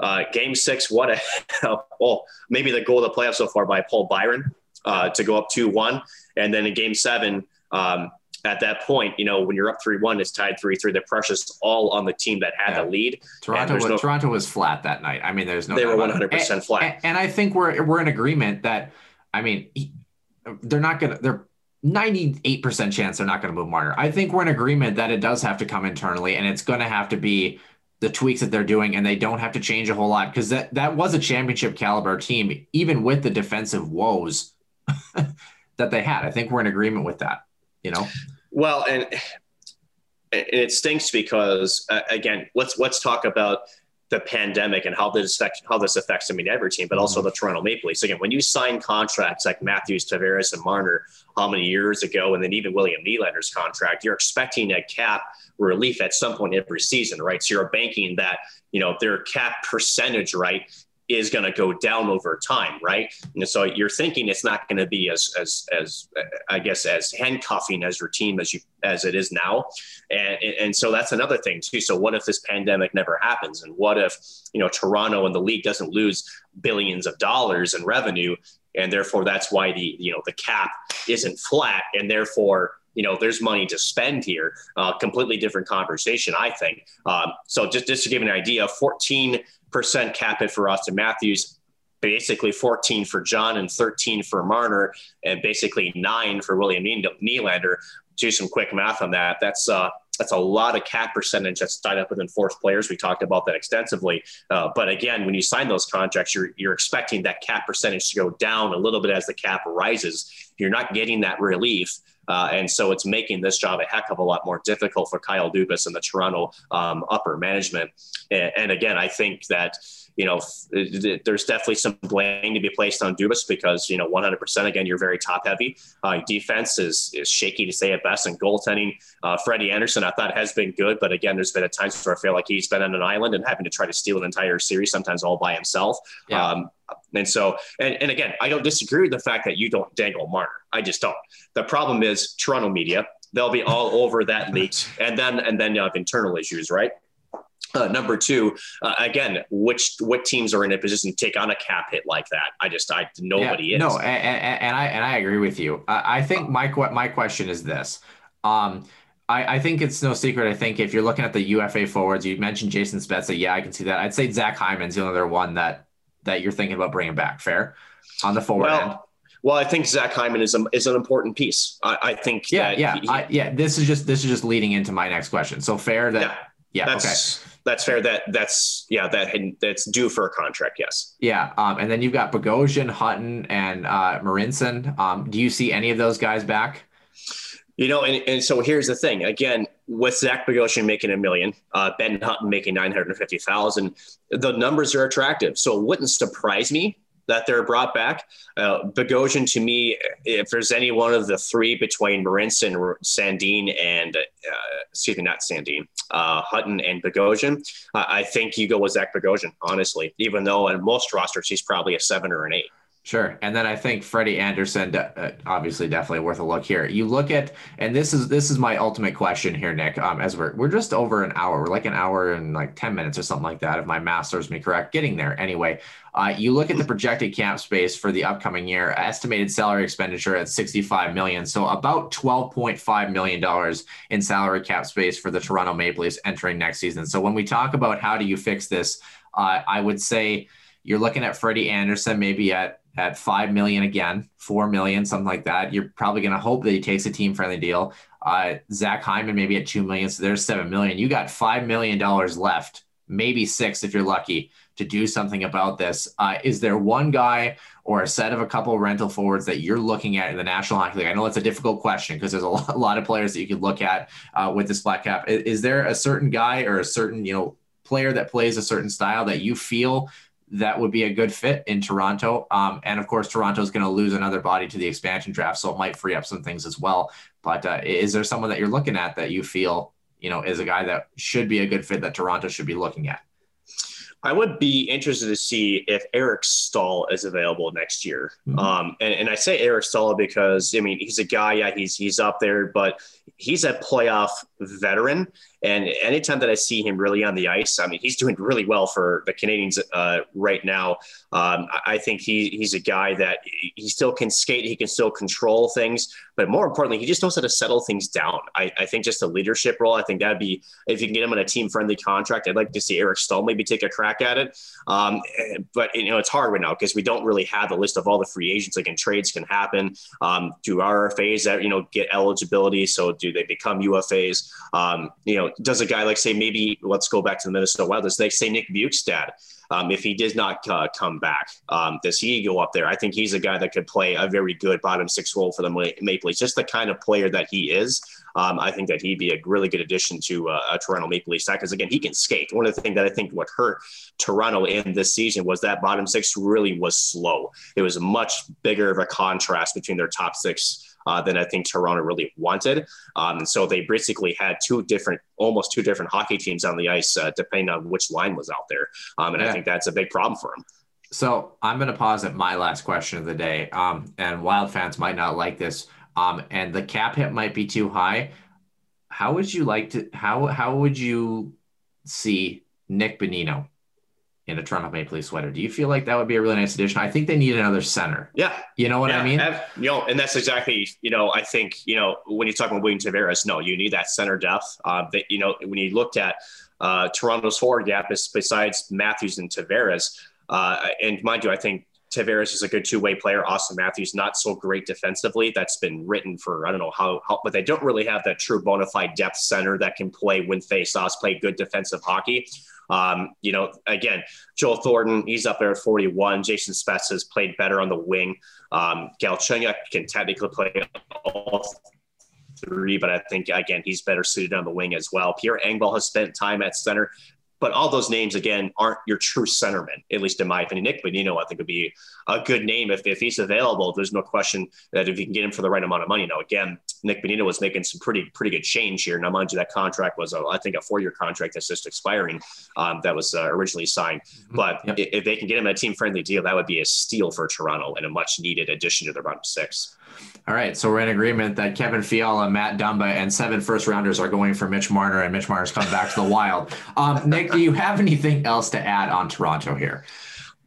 Uh, game six, what a, oh, maybe the goal of the playoffs so far by Paul Byron uh, to go up 2 1. And then in game seven, um, at that point, you know, when you're up 3 1, it's tied 3 3. The pressure's all on the team that had Yeah. the lead. Toronto was, no- Toronto was flat that night. I mean, there's no They were 100% And- flat. And, and I think we're we're in agreement that I mean they're not gonna they're 98% chance they're not going to move Marner. I think we're in agreement that it does have to come internally and it's going to have to be the tweaks that they're doing and they don't have to change a whole lot because that that was a championship caliber team even with the defensive woes that they had. I think we're in agreement with that, you know. Well, and and it stinks because uh, again, let's let's talk about the pandemic and how this affects how this affects I mean every team, but also the Toronto Maple Leafs. Again, when you sign contracts like Matthews, Tavares, and Marner, how many years ago, and then even William Nylander's contract, you're expecting a cap relief at some point every season, right? So you're banking that you know their cap percentage, right, is going to go down over time, right? And so you're thinking it's not going to be as as as I guess as handcuffing as your team as you as it is now, and and so that's another thing too. So what if this pandemic never happens, and what if you know Toronto and the league doesn't lose billions of dollars in revenue, and therefore that's why the you know the cap isn't flat, and therefore you know there's money to spend here. Uh, completely different conversation, I think. Um, so just just to give an idea, 14 percent cap hit for Auston Matthews, basically 14 for John and 13 for Marner, and basically nine for William Nylander. Do some quick math on that. That's uh, that's a lot of cap percentage that's tied up within fourth players. We talked about that extensively. Uh, but again, when you sign those contracts, you're you're expecting that cap percentage to go down a little bit as the cap rises. You're not getting that relief. Uh, and so it's making this job a heck of a lot more difficult for Kyle Dubas and the Toronto um, upper management. And, and again, I think that you know, there's definitely some blame to be placed on Dubas because, you know, 100% again, you're very top heavy. Uh, defense is, is shaky to say at best, and goaltending. Uh, Freddie Andersen, I thought has been good, but again, there's been at times where I feel like he's been on an island and having to try to steal an entire series, sometimes all by himself. Yeah. Um, and so, and, and again, I don't disagree with the fact that you don't dangle Marner. I just don't. The problem is Toronto media they'll be all over that leak, and then and then you have internal issues, right? Uh, number two, uh, again, which what teams are in a position to take on a cap hit like that? I just, I nobody yeah, is. No, and, and, I and I agree with you. I, I think my my question is this. Um, I, I think it's no secret. I think if you're looking at the UFA forwards, you mentioned Jason Spezza. Yeah, I can see that. I'd say Zach Hyman's the other one that that you're thinking about bringing back. Fair on the forward well, end. Well, I think Zach Hyman is a, is an important piece. I, I think. Yeah, yeah, he, I, yeah. This is just this is just leading into my next question. So fair that. Yeah, yeah that's, okay. That's fair. That that's yeah. That that's due for a contract. Yes. Yeah. Um, and then you've got Bogosian, Hutton, and uh, Marincin. Um, do you see any of those guys back? You know, and, and so here's the thing. Again, with Zach Bogosian making a million, uh, Ben Hutton making nine hundred fifty thousand, the numbers are attractive. So it wouldn't surprise me that they're brought back. Uh, Bogosian, to me, if there's any one of the three between Marincin, Sandin, and uh, excuse me, not Sandin, uh, Hutton and Bogosian, I think you go with Zach Bogosian, honestly, even though in most rosters he's probably a seven or an eight. Sure. And then I think Freddie Andersen, uh, obviously, definitely worth a look here. You look at, and this is this is my ultimate question here, Nick. Um, as we're we're just over an hour, we're like an hour and like ten minutes or something like that, if my math serves me correct. Getting there anyway. Uh, you look at the projected cap space for the upcoming year, estimated salary expenditure at 65 million, so about 12.5 million dollars in salary cap space for the Toronto Maple Leafs entering next season. So when we talk about how do you fix this, uh, I would say you're looking at Freddie Anderson maybe at at five million again, four million, something like that. You're probably going to hope that he takes a team friendly deal. Uh, Zach Hyman maybe at two million, so there's seven million. You got five million dollars left, maybe six if you're lucky, to do something about this. Uh, is there one guy or a set of a couple of rental forwards that you're looking at in the National Hockey League? I know it's a difficult question because there's a lot of players that you could look at uh, with this flat cap. Is, is there a certain guy or a certain you know player that plays a certain style that you feel that would be a good fit in Toronto. Um, and of course, Toronto is going to lose another body to the expansion draft, so it might free up some things as well. But uh, is there someone that you're looking at that you feel, you know, is a guy that should be a good fit that Toronto should be looking at? I would be interested to see if Eric Staal is available next year. Mm-hmm. Um, and, and I say Eric Staal because I mean he's a guy, yeah, he's he's up there, but he's a playoff veteran. And anytime that I see him really on the ice, I mean, he's doing really well for the Canadiens uh, right now. Um, I think he, he's a guy that he still can skate, he can still control things, but more importantly, he just knows how to settle things down. I, I think just a leadership role, I think that'd be, if you can get him on a team friendly contract, I'd like to see Eric Staal maybe take a crack at it. Um, but, you know, it's hard right now because we don't really have the list of all the free agents. Like, and trades can happen. Um, do RFAs that, you know, get eligibility? So do they become UFAs? Um, you know, does a guy like say maybe let's go back to the Minnesota Wild? Does they say Nick Bjugstad? Um, if he does not uh, come back, um, does he go up there? I think he's a guy that could play a very good bottom six role for the Maple Leafs. Just the kind of player that he is. Um, I think that he'd be a really good addition to uh, a Toronto Maple Leafs because again, he can skate. One of the things that I think what hurt Toronto in this season was that bottom six really was slow. It was much bigger of a contrast between their top six uh, than I think Toronto really wanted. Um, and so they basically had two different, almost two different hockey teams on the ice, uh, depending on which line was out there. Um, and yeah. I think that's a big problem for them. So I'm going to pause at my last question of the day. Um, and Wild fans might not like this. Um, and the cap hit might be too high. How would you like to? How how would you see Nick Bonino in a Toronto Maple Leaf sweater. Do you feel like that would be a really nice addition? I think they need another center. Yeah. You know what yeah, I mean? Have, you know, and that's exactly, you know, I think, you know, when you talk about William Tavares, no, you need that center depth. Uh, that, you know, when you looked at uh, Toronto's forward gap is besides Matthews and Tavares, uh, and mind you, I think Tavares is a good two-way player. Auston Matthews not so great defensively. That's been written for I don't know how, how but they don't really have that true bona fide depth center that can play win face-offs, play good defensive hockey. Um, you know, again, Joel Thornton, he's up there at 41. Jason Spezza has played better on the wing. Um, Galchenyuk can technically play all three, but I think again he's better suited on the wing as well. Pierre Engvall has spent time at center. But all those names again aren't your true centermen, at least in my opinion. Nick Bonino, I think, would be a good name if, if he's available. There's no question that if you can get him for the right amount of money. Now, again, Nick Bonino was making some pretty pretty good change here. Now, mind you, that contract was, a, I think, a four year contract that's just expiring. Um, that was uh, originally signed. Mm-hmm. But yep. if they can get him a team friendly deal, that would be a steal for Toronto and a much needed addition to their bottom six. All right, so we're in agreement that Kevin Fiala, Matt Dumba, and seven first rounders are going for Mitch Marner, and Mitch Marner's coming back to the Wild. Um, Nick, do you have anything else to add on Toronto here?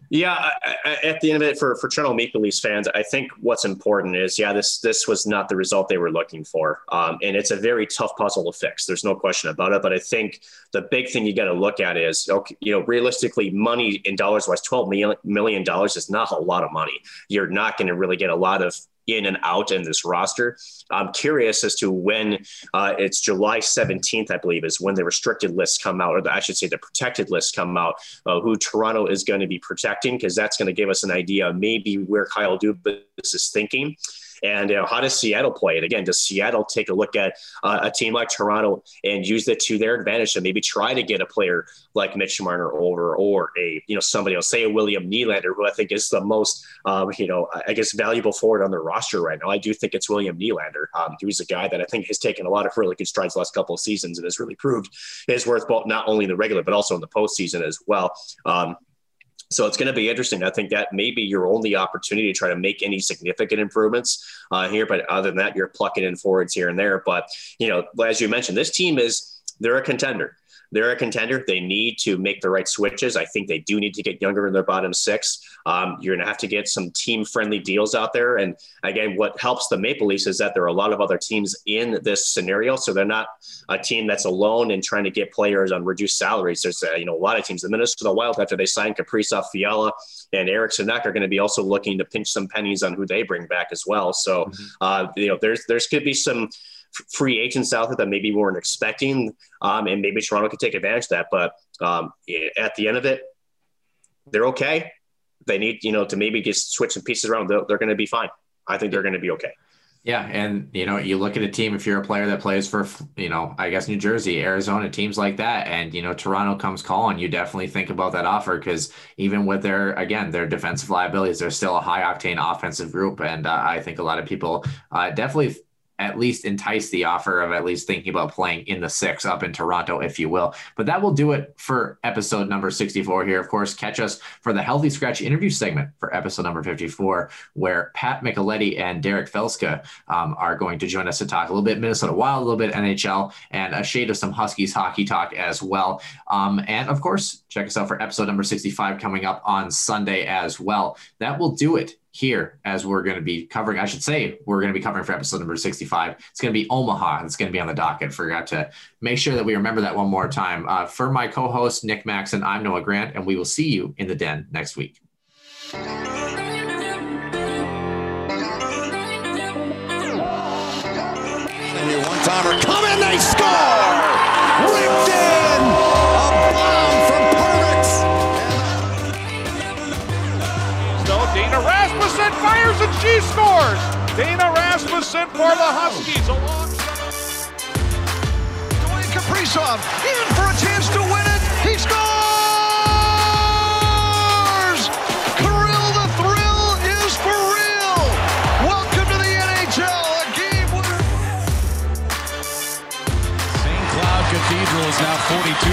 Yeah, I, I, at the end of it, for for Toronto Maple Leafs fans, I think what's important is, yeah, this this was not the result they were looking for, um, and it's a very tough puzzle to fix. There's no question about it. But I think the big thing you got to look at is, okay, you know, realistically, money in dollars wise, twelve million dollars is not a lot of money. You're not going to really get a lot of in and out in this roster. I'm curious as to when uh, it's July 17th, I believe, is when the restricted lists come out, or the, I should say the protected lists come out, uh, who Toronto is going to be protecting, because that's going to give us an idea maybe where Kyle Dubas is thinking. And you know, how does Seattle play it? Again, does Seattle take a look at uh, a team like Toronto and use it to their advantage and maybe try to get a player like Mitch Marner over or a, you know, somebody else, say a William Nylander, who I think is the most, um, you know, I guess valuable forward on the roster right now. I do think it's William Nylander. Um, he's a guy that I think has taken a lot of really good strides the last couple of seasons and has really proved his worth both not only in the regular, but also in the postseason as well. Um, so it's going to be interesting. I think that may be your only opportunity to try to make any significant improvements uh, here. But other than that, you're plucking in forwards here and there. But, you know, as you mentioned, this team is, they're a contender they're a contender. They need to make the right switches. I think they do need to get younger in their bottom six. Um, you're going to have to get some team friendly deals out there. And again, what helps the Maple Leafs is that there are a lot of other teams in this scenario. So they're not a team that's alone in trying to get players on reduced salaries. There's uh, you know a lot of teams. The Minnesota Wild after they signed Kaprizov, Fiala, and Eriksson Ek are going to be also looking to pinch some pennies on who they bring back as well. So mm-hmm. uh, you know there's there's could be some free agents out there that maybe weren't expecting, um, and maybe Toronto could take advantage of that. But um, at the end of it, they're okay. They need, you know, to maybe just switch some pieces around. They're, they're going to be fine. I think they're going to be okay. Yeah, and you know, you look at a team if you're a player that plays for, you know, I guess New Jersey, Arizona, teams like that, and you know, Toronto comes calling, you definitely think about that offer because even with their again their defensive liabilities, they're still a high octane offensive group, and uh, I think a lot of people uh, definitely at least entice the offer of at least thinking about playing in the six up in Toronto, if you will. But that will do it for episode number 64 here. Of course, catch us for the Healthy Scratch interview segment for episode number 54, where Pat Micheletti and Derek Felska um, are going to join us to talk a little bit Minnesota Wild, a little bit NHL, and a shade of some Huskies hockey talk as well. Um, and of course, check us out for episode number 65 coming up on Sunday as well. That will do it here as we're going to be covering. I should say we're going to be covering for episode number 65. It's going to be Omaha. and It's going to be on the docket. Forgot to make sure that we remember that one more time. Uh, for my co host, Nick Maxon, I'm Noah Grant, and we will see you in the den next week. one timer coming, they score! Ripped in! Rasmussen fires and she scores. Dana Rasmussen for the Huskies. Dwayne Kaprizov in for a chance to win it. He scores! Kirill the thrill is for real. Welcome to the NHL. A game winner. St. Cloud Cathedral is now 42.6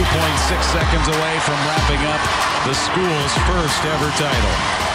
seconds away from wrapping up the school's first ever title.